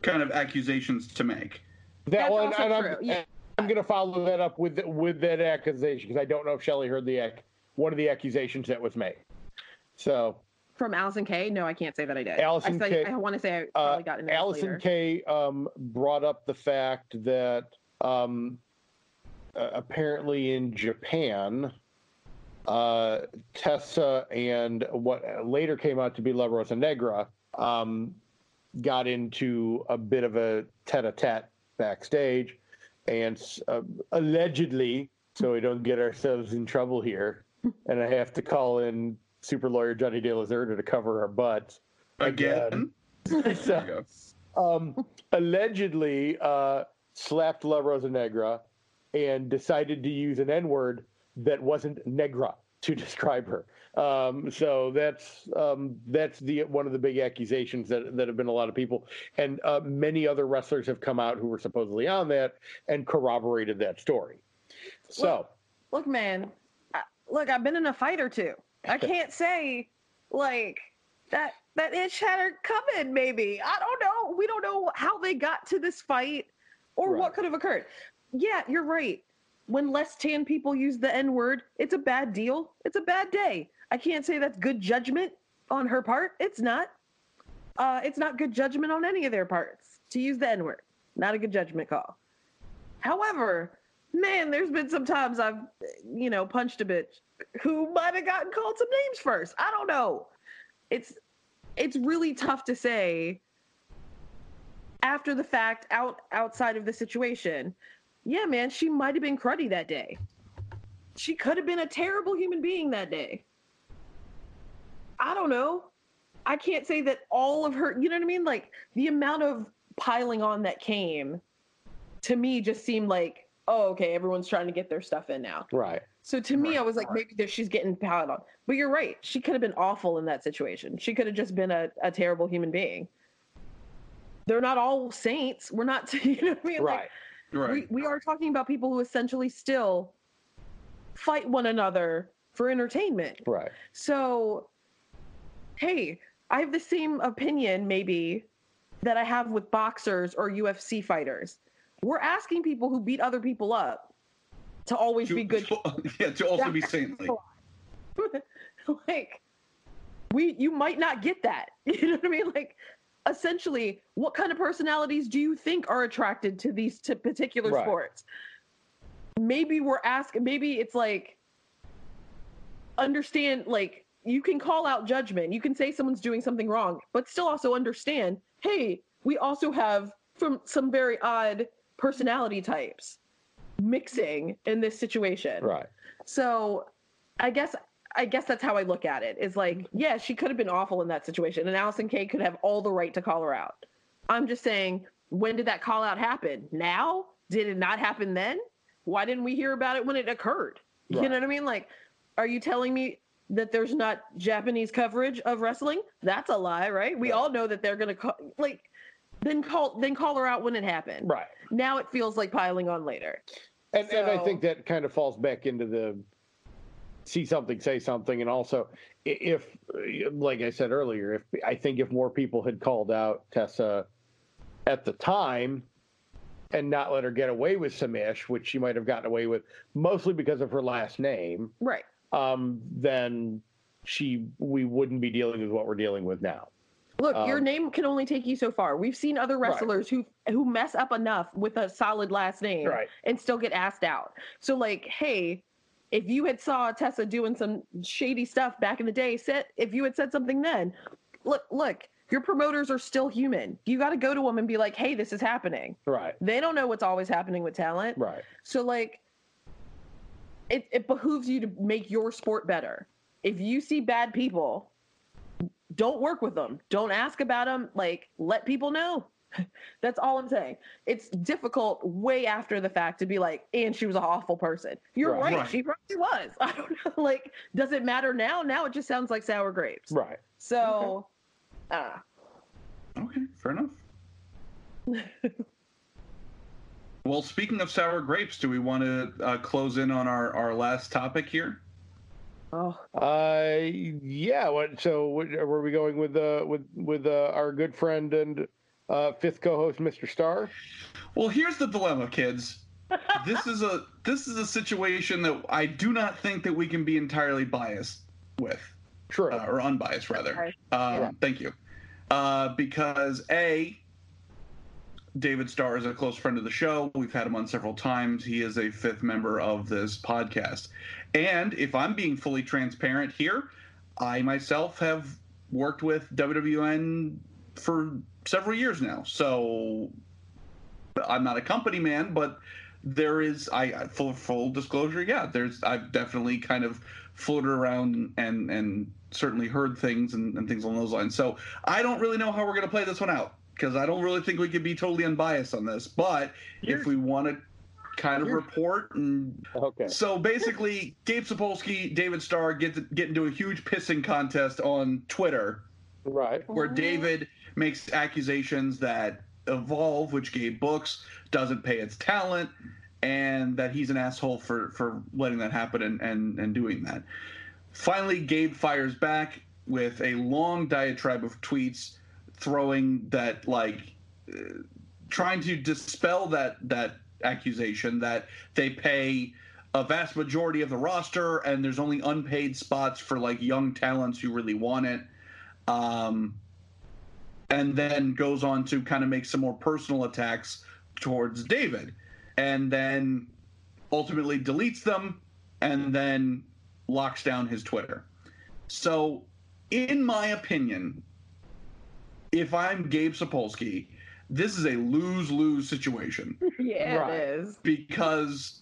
kind of accusations to make. That That's one, also and I'm, yeah. and I'm going to follow that up with with that accusation because I don't know if Shelley heard the ac- one of the accusations that was made. So from Allysin Kay? No, I can't say that I did. Allysin I, Kay- I want to say I uh, probably got this Allysin later. Kay um, brought up the fact that um, uh, apparently in Japan, uh, Tessa and what later came out to be La Rosa Negra um, got into a bit of a tete-a-tete backstage, and uh, allegedly, so we don't get ourselves in trouble here, and I have to call in super lawyer Johnny De La Zerda to cover our butts. Again, So- There you go. um, allegedly uh, slapped La Rosa Negra and decided to use an N word that wasn't negra to describe her. Um, so that's um, that's the one of the big accusations that that have been a lot of people, and uh, many other wrestlers have come out who were supposedly on that and corroborated that story. So Look, man. I, look, I've been in a fight or two. I can't say like that. That itch had her coming. Maybe I don't know. We don't know how they got to this fight or Right. what could have occurred. Yeah, you're right. When less tan people use the N word, it's a bad deal. It's a bad day. I can't say that's good judgment on her part. It's not. Uh, it's not good judgment on any of their parts to use the N word. Not a good judgment call. However, man, there's been some times I've, you know, punched a bitch who might have gotten called some names first. I don't know. It's it's really tough to say after the fact, out outside of the situation. Yeah, man, she might have been cruddy that day. She could have been a terrible human being that day. I don't know. I can't say that all of her, you know what I mean? Like the amount of piling on that came to me just seemed like, oh, okay, everyone's trying to get their stuff in now. right, So to me, I was like, maybe she's getting piled on. But you're right. She could have been awful in that situation. She could have just been a, a terrible human being. They're not all saints. We're not, you know what I mean? right, Like, Right. we, we are talking about people who essentially still fight one another for entertainment. right. So, hey, I have the same opinion maybe that I have with boxers or UFC fighters. We're asking people who beat other people up to always To- be good. Oh, yeah, to also be saintly. like, we you might not get that. You know what I mean? Like, essentially, what kind of personalities do you think are attracted to these to particular Right. sports? Maybe we're asking. Maybe it's like understand like you can call out judgment you can say someone's doing something wrong but still also understand hey we also have from some very odd personality types mixing in this situation Right. so i guess i guess that's how i look at it. is like yeah she could have been awful in that situation and allysin kay could have all the right to call her out i'm just saying when did that call out happen now did it not happen then why didn't we hear about it when it occurred you know what i mean like are you telling me that there's not Japanese coverage of wrestling? That's a lie, right? We Right. all know that they're gonna call like then call then call her out when it happened. Right. Now it feels like piling on later. And, and I think that kind of falls back into the see something, say something, and also if, like I said earlier, if I think if more people had called out Tessa at the time, and not let her get away with some ish, which she might have gotten away with mostly because of her last name, Right. um, then she we wouldn't be dealing with what we're dealing with now. Look, your Um, name can only take you so far. We've seen other Right. wrestlers who who mess up enough with a solid last name Right. and still get asked out. So like, hey, if you had saw Tessa doing some shady stuff back in the day, said if you had said something then, look, look, your promoters are still human. You got to go to them and be like, hey, this is happening. Right. They don't know what's always happening with talent. Right. So like it, it behooves you to make your sport better. If you see bad people, don't work with them. Don't ask about them. Like let people know. That's all I'm saying. It's difficult way after the fact to be like, and she was an awful person. You're Right. right. Right. She probably was. I don't know. Like, does it matter now? Now it just sounds like sour grapes. Right. So, ah, Okay, fair enough. well, speaking of sour grapes, do we want to uh, close in on our, our last topic here? Oh, Uh, yeah. What? So, what, were we going with uh, with with uh, our good friend and uh, fifth co-host, Mr. Starr? Well, here's the dilemma, kids. this is a this is a situation that I do not think that we can be entirely biased with. True. uh, or unbiased rather. Okay. Um, Yeah. Thank you. Uh, because a David Starr is a close friend of the show. We've had him on several times. He is a fifth member of this podcast. And if I'm being fully transparent here, I myself have worked with WWN for several years now. So I'm not a company man, but there is I full full disclosure, yeah, there's I've definitely kind of floated around and and certainly heard things and, and things along those lines. So I don't really know how we're gonna play this one out because I don't really think we could be totally unbiased on this. But if we want to kind of report and okay. so basically, Gabe Sapolsky, David Starr get get into a huge pissing contest on Twitter Right. where What? David makes accusations that Evolve, which Gabe books, doesn't pay its talent, and that he's an asshole for for letting that happen and and, and doing that. Finally, Gabe fires back with a long diatribe of tweets, throwing that like uh, trying to dispel that that accusation that they pay a vast majority of the roster and there's only unpaid spots for like young talents who really want it um, and then goes on to kind of make some more personal attacks towards David, and then ultimately deletes them, and then locks down his Twitter. So, in my opinion, if I'm Gabe Sapolsky, this is a lose lose situation yeah, Right. it is. because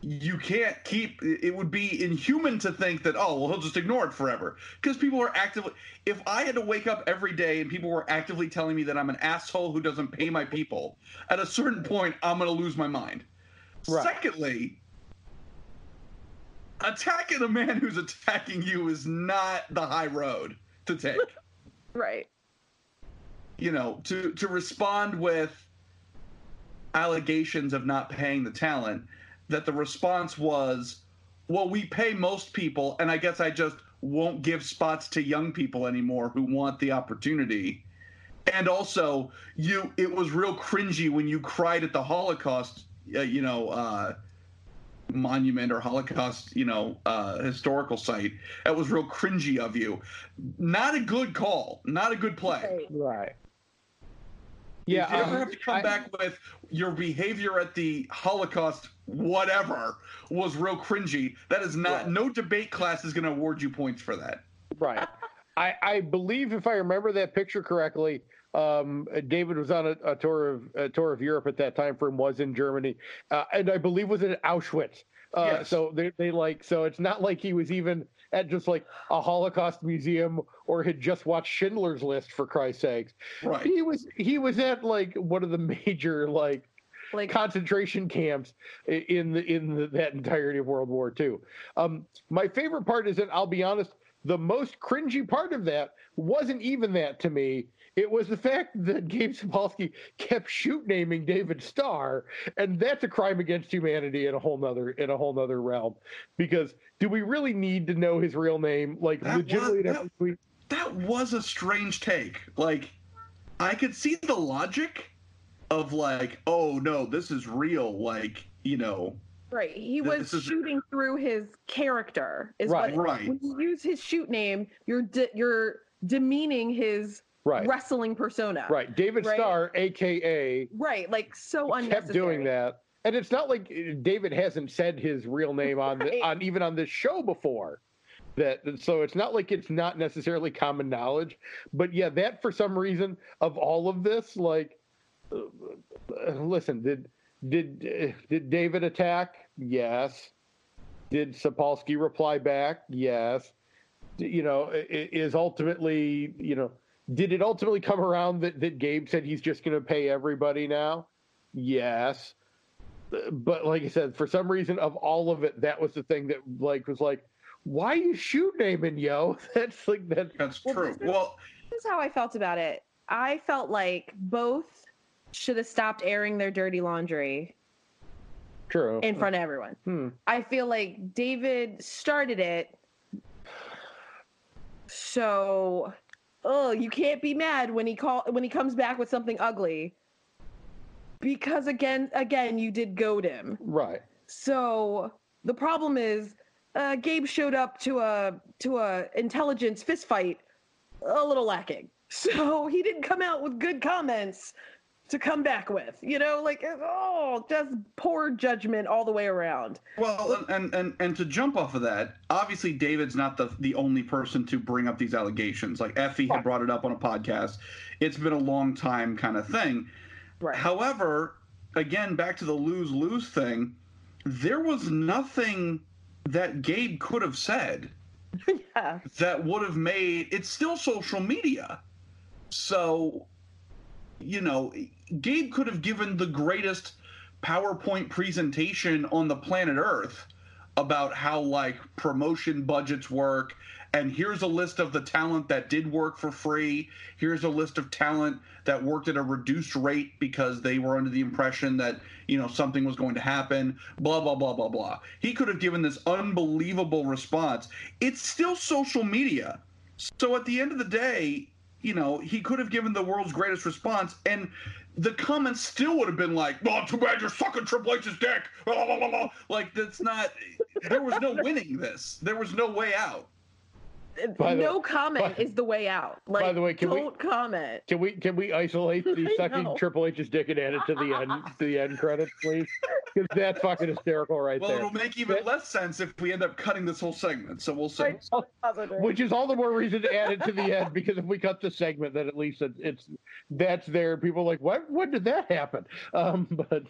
you can't keep it would be inhuman to think that oh well he'll just ignore it forever because people are actively if i had to wake up every day and people were actively telling me that i'm an asshole who doesn't pay my people at a certain point i'm going to lose my mind Right. secondly attacking a man who's attacking you is not the high road to take Right. You know, to to respond with allegations of not paying the talent, that the response was, "Well, we pay most people, and I guess I just won't give spots to young people anymore who want the opportunity." And also, you it was real cringy when you cried at the Holocaust, uh, you know, uh, monument or Holocaust, you know, uh, historical site. That was real cringy of you. Not a good call. Not a good play. Right. Right. Yeah. if you ever um, have to come I- back with your behavior at the Holocaust, whatever, was real cringy, that is not, Right. no debate class is going to award you points for that. Right. I, I believe, if I remember that picture correctly, um, David was on a, a tour of a tour of Europe at that time. From was in Germany, uh, and I believe was in Auschwitz. Uh, Yes. So they, they like so it's not like he was even at just like a Holocaust museum or had just watched Schindler's List for Christ's sakes. Right. He was he was at like one of the major like Like concentration camps in the in the, that entirety of World War II. Um, my favorite part is that I'll be honest, the most cringy part of that wasn't even that to me. It was the fact that Gabe Sapolsky kept shoot naming David Starr, and that's a crime against humanity in a whole nother in a whole nother realm. Because do we really need to know his real name? Like That legitimately, in that- every? That was a strange take. Like, I could see the logic of like, oh no, this is real. Like, you know, Right. He was is- shooting through his character. Is Right, what, right. When you use his shoot name, you're de- you're demeaning his Right. wrestling persona. Right. David Right. Starr, aka, Right. Like so unnecessary. kept doing that. And it's not like uh, David hasn't said his real name on the, on even on this show before. That so it's not like it's not necessarily common knowledge, but yeah, that for some reason of all of this, like, uh, uh, listen, did did uh, did David attack? Yes. Did Sapolsky reply back? Yes. You know, is ultimately, you know, did it ultimately come around that, that Gabe said he's just going to pay everybody now? Yes. But like I said, for some reason of all of it, that was the thing that like was like, why you shoot naming yo? That's like that. that's Well, true. this is- Well, This is how I felt about it. I felt like both should have stopped airing their dirty laundry True. in front of everyone. Hmm. I feel like David started it. So, oh, you can't be mad when he call when he comes back with something ugly. Because again, again, you did goad him. Right. So the problem is, uh, Gabe showed up to a to a intelligence fist fight a little lacking. So he didn't come out with good comments to come back with. You know, like oh, just poor judgment all the way around. well, and and and to jump off of that, obviously David's not the the only person to bring up these allegations. Like Effy had brought it up on a podcast. It's been a long time kind of thing. Right. However, again, back to the lose lose thing, there was nothing that Gabe could have said yeah. that would have made it's still social media. So, you know, Gabe could have given the greatest PowerPoint presentation on the planet Earth about how like promotion budgets work and here's a list of the talent that did work for free. Here's a list of talent that worked at a reduced rate because they were under the impression that you know something was going to happen blah blah blah blah blah. He could have given this unbelievable response. It's still social media. So at the end of the day you know he could have given the world's greatest response and the comments still would have been like, "Oh, too bad you're sucking Triple H's dick." Like that's not. There was no winning this. There was no way out. By the- no comment by- is the way out. Like, by the way, can don't comment. Can we can we isolate the I sucking. Triple H's dick and add it to the end to the end credits, please? Because that's fucking hysterical right Well, there. it'll make even That- less sense if we end up cutting this whole segment. So we'll see. Which is all the more reason to add it to the end because if we cut the segment, then at least it's, it's that's there. People are like, what? When did that happen? Um, but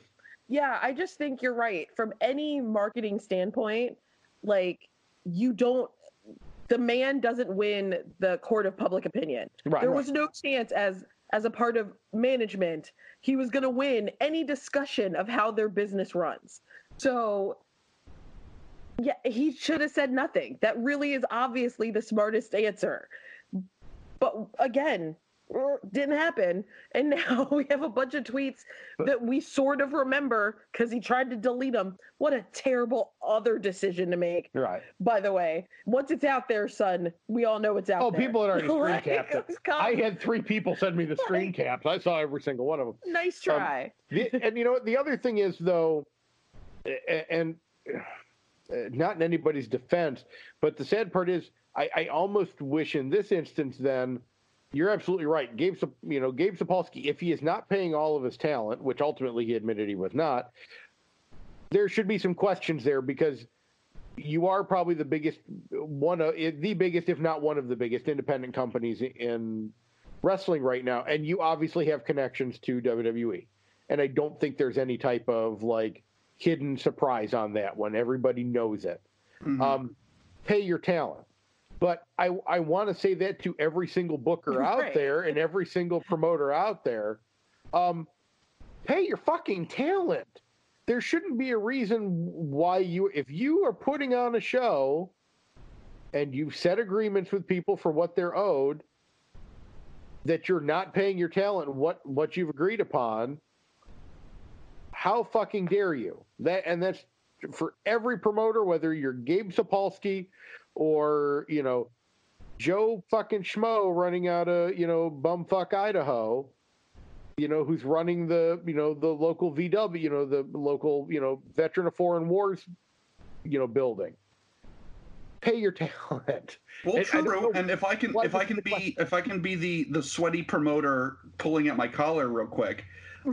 Yeah, I just think you're right. From any marketing standpoint, like you don't the man doesn't win the court of public opinion. Right, there right. was no chance as as a part of management he was going to win any discussion of how their business runs. So yeah, he should have said nothing. That really is obviously the smartest answer. But again, didn't happen. And now we have a bunch of tweets that we sort of remember because he tried to delete them. What a terrible other decision to make. right. By the way, once it's out there, son, we all know it's out Oh, there. people had already screen Like, capped it. I had three people send me the screen caps. I saw every single one of them. nice try. The, and you know what? The other thing is, though, and uh, not in anybody's defense, but the sad part is, I, I almost wish in this instance, then you're absolutely right. Gabe, you know, Gabe Sapolsky, if he is not paying all of his talent, which ultimately he admitted he was not, there should be some questions there because you are probably the biggest one of the biggest, if not one of the biggest independent companies in wrestling right now, and you obviously have connections to WWE. And I don't think there's any type of like hidden surprise on that one. Everybody knows it. Mhm. Um, pay your talent. But I, I want to say that to every single booker out Right. there and every single promoter out there. Um, pay your fucking talent. There shouldn't be a reason why you, if you are putting on a show and you've set agreements with people for what they're owed, that you're not paying your talent what what you've agreed upon. How fucking dare you? That and that's for every promoter, whether you're Gabe Sapolsky or you know Joe fucking Schmo running out of you know bumfuck Idaho. you know, who's running the, you know, the local VW, you know, the local, you know, veteran of foreign wars, you know, building. Pay your talent. Well, And true. And if I can, if I can be, if I can be the the sweaty promoter pulling at my collar real quick,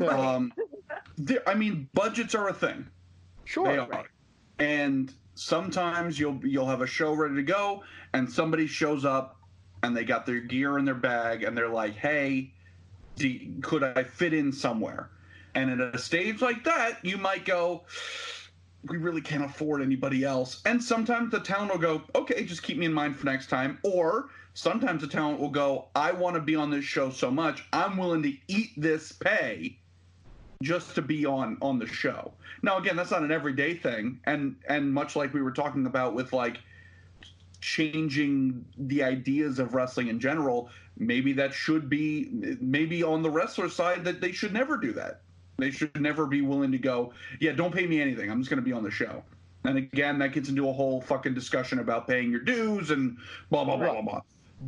um, I mean, budgets are a thing. Sure. They are. And sometimes you'll you'll have a show ready to go, and somebody shows up, and they got their gear in their bag, and they're like, "Hey, do, could I fit in somewhere?" And at a stage like that, you might go, "We really can't afford anybody else." And sometimes the talent will go, "Okay, just keep me in mind for next time," or sometimes the talent will go, "I want to be on this show so much, I'm willing to eat this pay." Just to be on on the show. Now again, that's not an everyday thing and and much like we were talking about with like changing the ideas of wrestling in general, maybe that should be maybe on the wrestler side that they should never do that. They should never be willing to go, yeah, don't pay me anything. I'm just going to be on the show. And again, that gets into a whole fucking discussion about paying your dues and blah blah blah blah blah.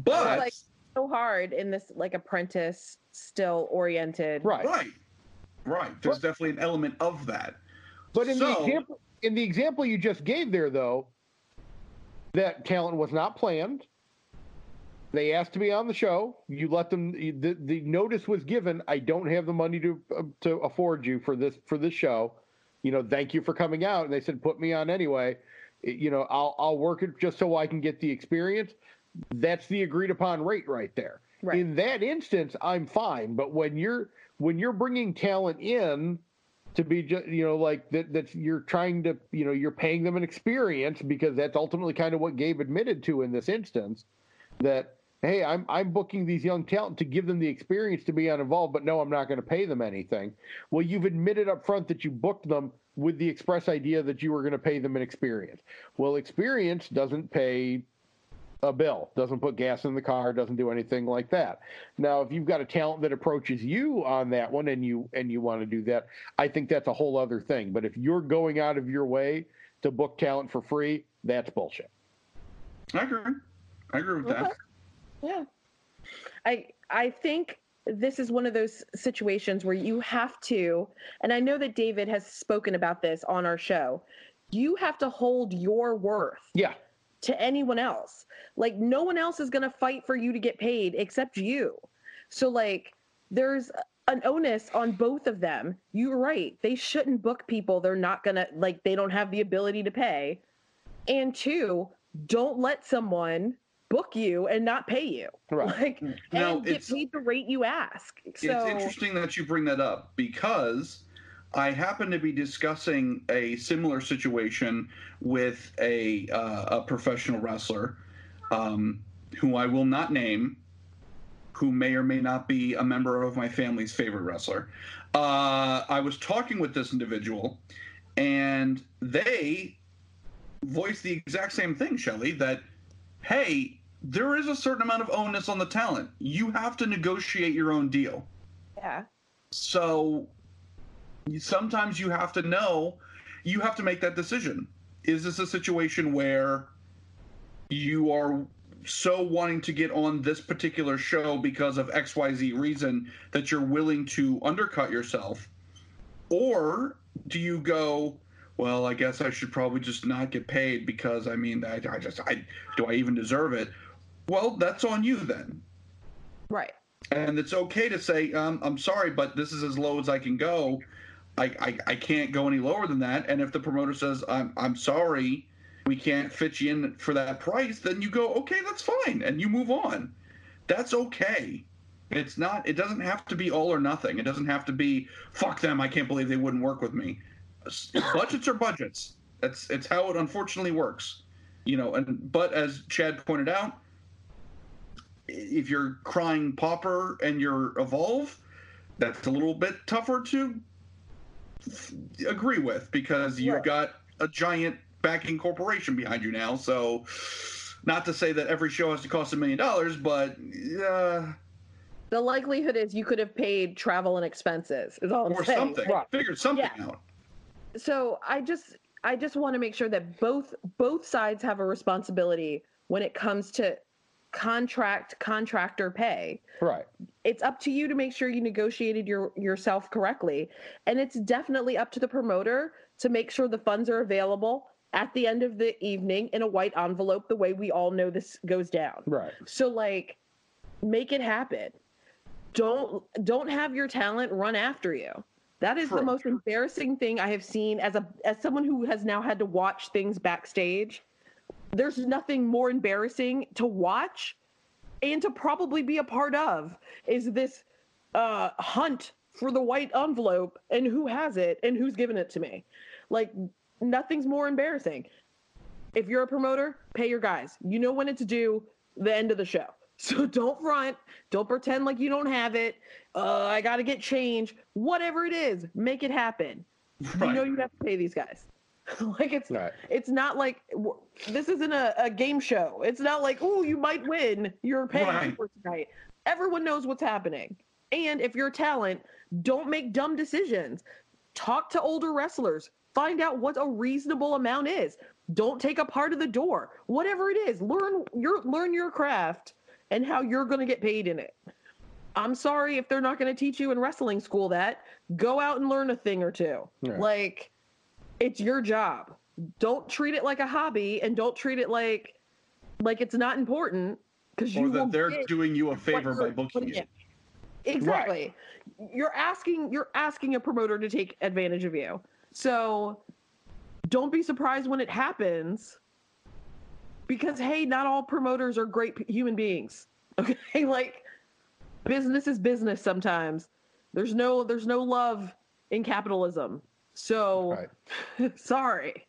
But like so hard in this like apprentice still oriented. Right. right. Right. There's definitely an element of that. But in the example in the example you just gave there, though, that talent was not planned. They asked to be on the show. You let them. The, the notice was given. I don't have the money to uh, to afford you for this for this show. You know, thank you for coming out. And they said, put me on anyway. It- You know, I'll I'll work it just so I can get the experience. That's the agreed upon rate right there. Right. In that instance, I'm fine. But when you're when you're bringing talent in to be just you know like that that's you're trying to you know you're paying them an experience because that's ultimately kind of what Gabe admitted to in this instance that hey I'm I'm booking these young talent to give them the experience to be uninvolved but no I'm not going to pay them anything. Well you've admitted up front that you booked them with the express idea that you were going to pay them an experience. Well experience doesn't pay a bill, doesn't put gas in the car, doesn't do anything like that. Now, if you've got a talent that approaches you on that one and you and you want to do that, I think that's a whole other thing. But if you're going out of your way to book talent for free, that's bullshit. I agree. I agree with that. Yeah. I I think this is one of those situations where you have to and I know that David has spoken about this on our show. You have to hold your worth Yeah. To anyone else. Like no one else is going to fight for you to get paid except you. So like there's an onus on both of them. You're right. They shouldn't book people they're not going to like they don't have the ability to pay. And two, don't let someone book you and not pay you. Right. Like No, and get paid the rate you ask. So It's interesting that you bring that up because I happen to be discussing a similar situation with a uh, a professional wrestler um, who I will not name, who may or may not be a member of my family's favorite wrestler. Uh, I was talking with this individual, and they voiced the exact same thing, Shelley, that hey, there is a certain amount of onus on the talent. You have to negotiate your own deal. yeah. So sometimes you have to know, you have to make that decision. Is this a situation where you are so wanting to get on this particular show because of XYZ reason that you're willing to undercut yourself? Or do you go, well, I guess I should probably just not get paid because I mean, I, I just, I do I even deserve it? Well, that's on you then Right. and it's okay to say um, i'm sorry but this is as low as i can go I, I, I can't go any lower than that. And if the promoter says I'm, I'm sorry we can't fit you in for that price then you go okay that's fine and you move on. That's okay. It's not it doesn't have to be all or nothing. It doesn't have to be fuck them i can't believe they wouldn't work with me. Budgets are budgets. That's it's how it unfortunately works you know and but as chad pointed out if you're crying pauper and you're evolve, that's a little bit tougher to agree with because you've Right. got a giant backing corporation behind you now. So, not to say that every show has to cost a million dollars, but uh, The likelihood is you could have paid travel and expenses. Is all I'm or saying. something. Right. Figure something Yeah. out. so i just i just want to make sure that both both sides have a responsibility when it comes to contract contractor pay. Right. It's up to you to make sure you negotiated your yourself correctly, and it's definitely up to the promoter to make sure the funds are available at the end of the evening in a white envelope the way we all know this goes down. Right. So like make it happen. Don't don't have your talent run after you. That is True. the most embarrassing thing I have seen as a as someone who has now had to watch things backstage. There's nothing more embarrassing to watch and to probably be a part of is this uh, hunt for the white envelope and who has it and who's giving it to me. Like nothing's more embarrassing. If you're a promoter, pay your guys. You know when it's due, the end of the show. So don't front. Don't pretend like you don't have it. Uh, I got to get change. Whatever it is, make it happen. You know you have to pay these guys. like it's Right. it's not like this isn't a, a game show. It's not like oh you might win. You're paying Right. for tonight. Everyone knows what's happening. And if you're a talent, don't make dumb decisions. Talk to older wrestlers. Find out what a reasonable amount is. Don't take a part of the door. Whatever it is, learn your learn your craft and how you're going to get paid in it. I'm sorry if they're not going to teach you in wrestling school that. Go out and learn a thing or two. Right. Like it's your job. Don't treat it like a hobby and don't treat it like like it's not important because you or that they're doing you a favor by booking you. Exactly. You're asking you're asking a promoter to take advantage of you. So don't be surprised when it happens because hey, not all promoters are great p- human beings. Okay? Like business is business sometimes. There's no there's no love in capitalism. So sorry.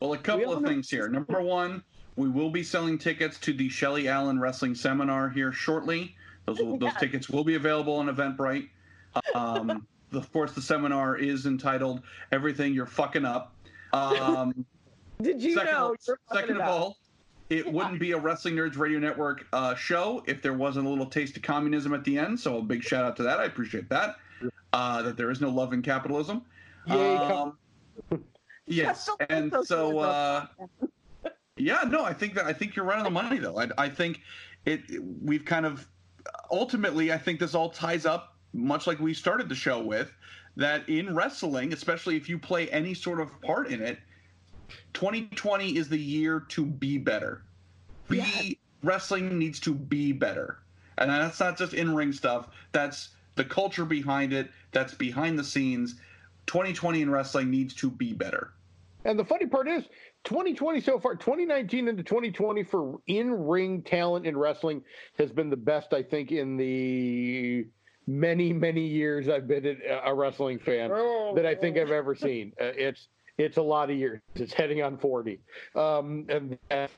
Well, a couple all of things here. Number one, we will be selling tickets to the Shelly Allen Wrestling Seminar here shortly. Those will, those tickets will be available on Eventbrite. Um, of course, the seminar is entitled "Everything You're Fucking Up." Um, Did you second, know? of, you're second of up. all, it wouldn't be a Wrestling Nerds Radio Network uh, show if there wasn't a little taste of communism at the end. So a big shout out to that. I appreciate that. Uh, that there is no love in capitalism. Yay, Um, yes, and so so uh, yeah, no, I think that I think you're right on the money though. I, I think it. We've kind of ultimately, I think this all ties up much like we started the show with that in wrestling, especially if you play any sort of part in it, 2020 is the year to be better. Be Yes. wrestling needs to be better, and that's not just in ring stuff. That's the culture behind it. That's behind the scenes. 2020 in wrestling needs to be better. And the funny part is, 2020 so far, 2019 into 2020 for in ring talent in wrestling has been the best, I think, in the many, many years I've been a- a wrestling fan that I think I've ever seen. Uh, it's it's a lot of years. It's heading on 40, um, and that's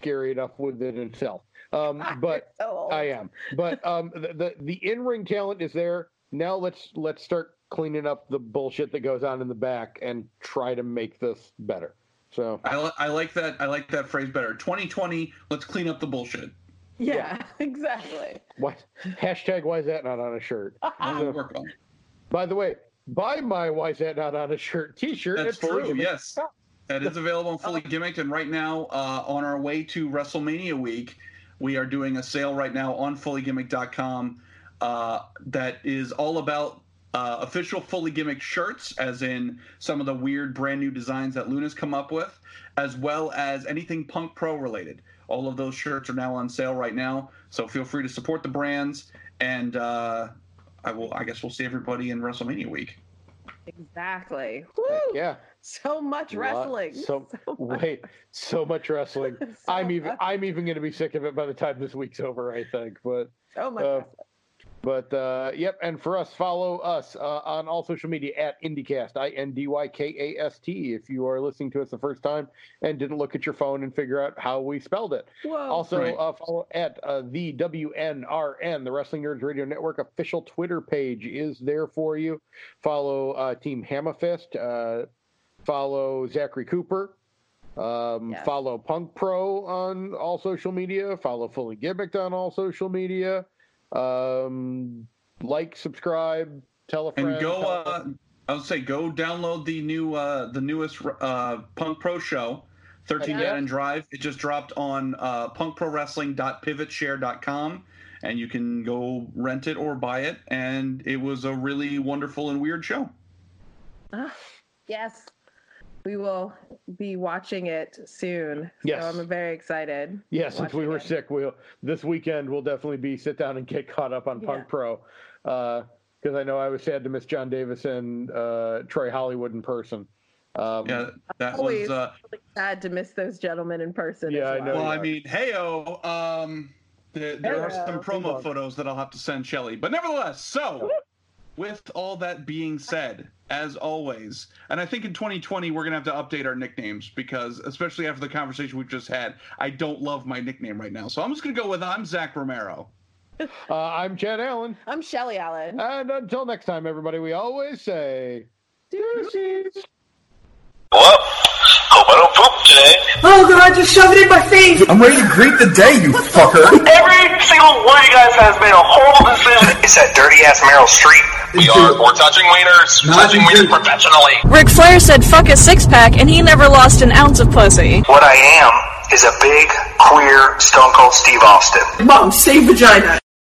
scary enough within itself. Um, but So I am. But um, the the, the in ring talent is there. Now let's let's start cleaning up the bullshit that goes on in the back and try to make this better. So I, li- I like that. I like that phrase better. 2020. Let's clean up the bullshit. yeah, exactly. what hashtag why is that not on a shirt? We'll work on. it. By the way, buy my why is that not on a shirt T-shirt. That's It's for true. you. Yes, that is available and fully gimmicked. And right now, uh, on our way to WrestleMania week, we are doing a sale right now on fullygimmick.com uh, that is all about uh, official fully gimmick shirts, as in some of the weird brand new designs that Luna's come up with, as well as anything Punk Pro related. All of those shirts are now on sale right now, so feel free to support the brands. And uh, I will. I guess we'll see everybody in WrestleMania week. Exactly. Woo! Yeah. So much Lot- wrestling. So, much. wait, so much wrestling. So I'm even much- I'm even going to be sick of it by the time this week's over. I think, but so much uh, wrestling. But uh, yep, and for us, follow us uh, on all social media at IndyCast, I N D Y K A S T. If you are listening to us the first time and didn't look at your phone and figure out how we spelled it, Whoa. also Right. uh, follow at uh, the WNRN, the Wrestling Nerds Radio Network official Twitter page is there for you. Follow uh, Team Hammerfist. Uh, follow Zachary Cooper. Um, Yes. Follow Punk Pro on all social media. Follow Fully Gimmicked on all social media. Um, like, subscribe, tell a friend. and go uh i would say go download the new uh the newest uh punk pro show 13 Yeah. Dead End Drive. It just dropped on uh, punkprowrestling.pivotshare.com, and you can go rent it or buy it. And it was a really wonderful and weird show. Ah, yes. We will be watching it soon. Yes. So I'm very excited. Yeah, since we were again. sick, we'll this weekend we'll definitely be sit down and get caught up on Yeah. Punk Pro. Because I know I was sad to miss John Davis and uh, Troy Hollywood in person. Um, Yeah, that Always. was. Uh, Really sad to miss those gentlemen in person. Yeah, as I know. well, I mean, heyo, um, there, there are some promo photos that I'll have to send Shelly. But nevertheless, so with all that being said, as always, and I think in 2020 we're gonna have to update our nicknames because, especially after the conversation we've just had, I don't love my nickname right now. So I'm just gonna go with I'm Zach Romero. uh, I'm Chad Allen. I'm Shelly Allen. And until next time, everybody, we always say. Deuces. Well, hope I don't poop today. Oh god, just shove it in my face! I'm ready to greet the day, you fucker. Every single one of you guys has made a horrible decision. It's that dirty ass Meryl Streep. We are. We're touching wieners. Not touching indeed. wieners professionally. Ric Flair said fuck a six pack and he never lost an ounce of pussy. What I am is a big, queer, Stone Cold Steve Austin. Mom, save vagina!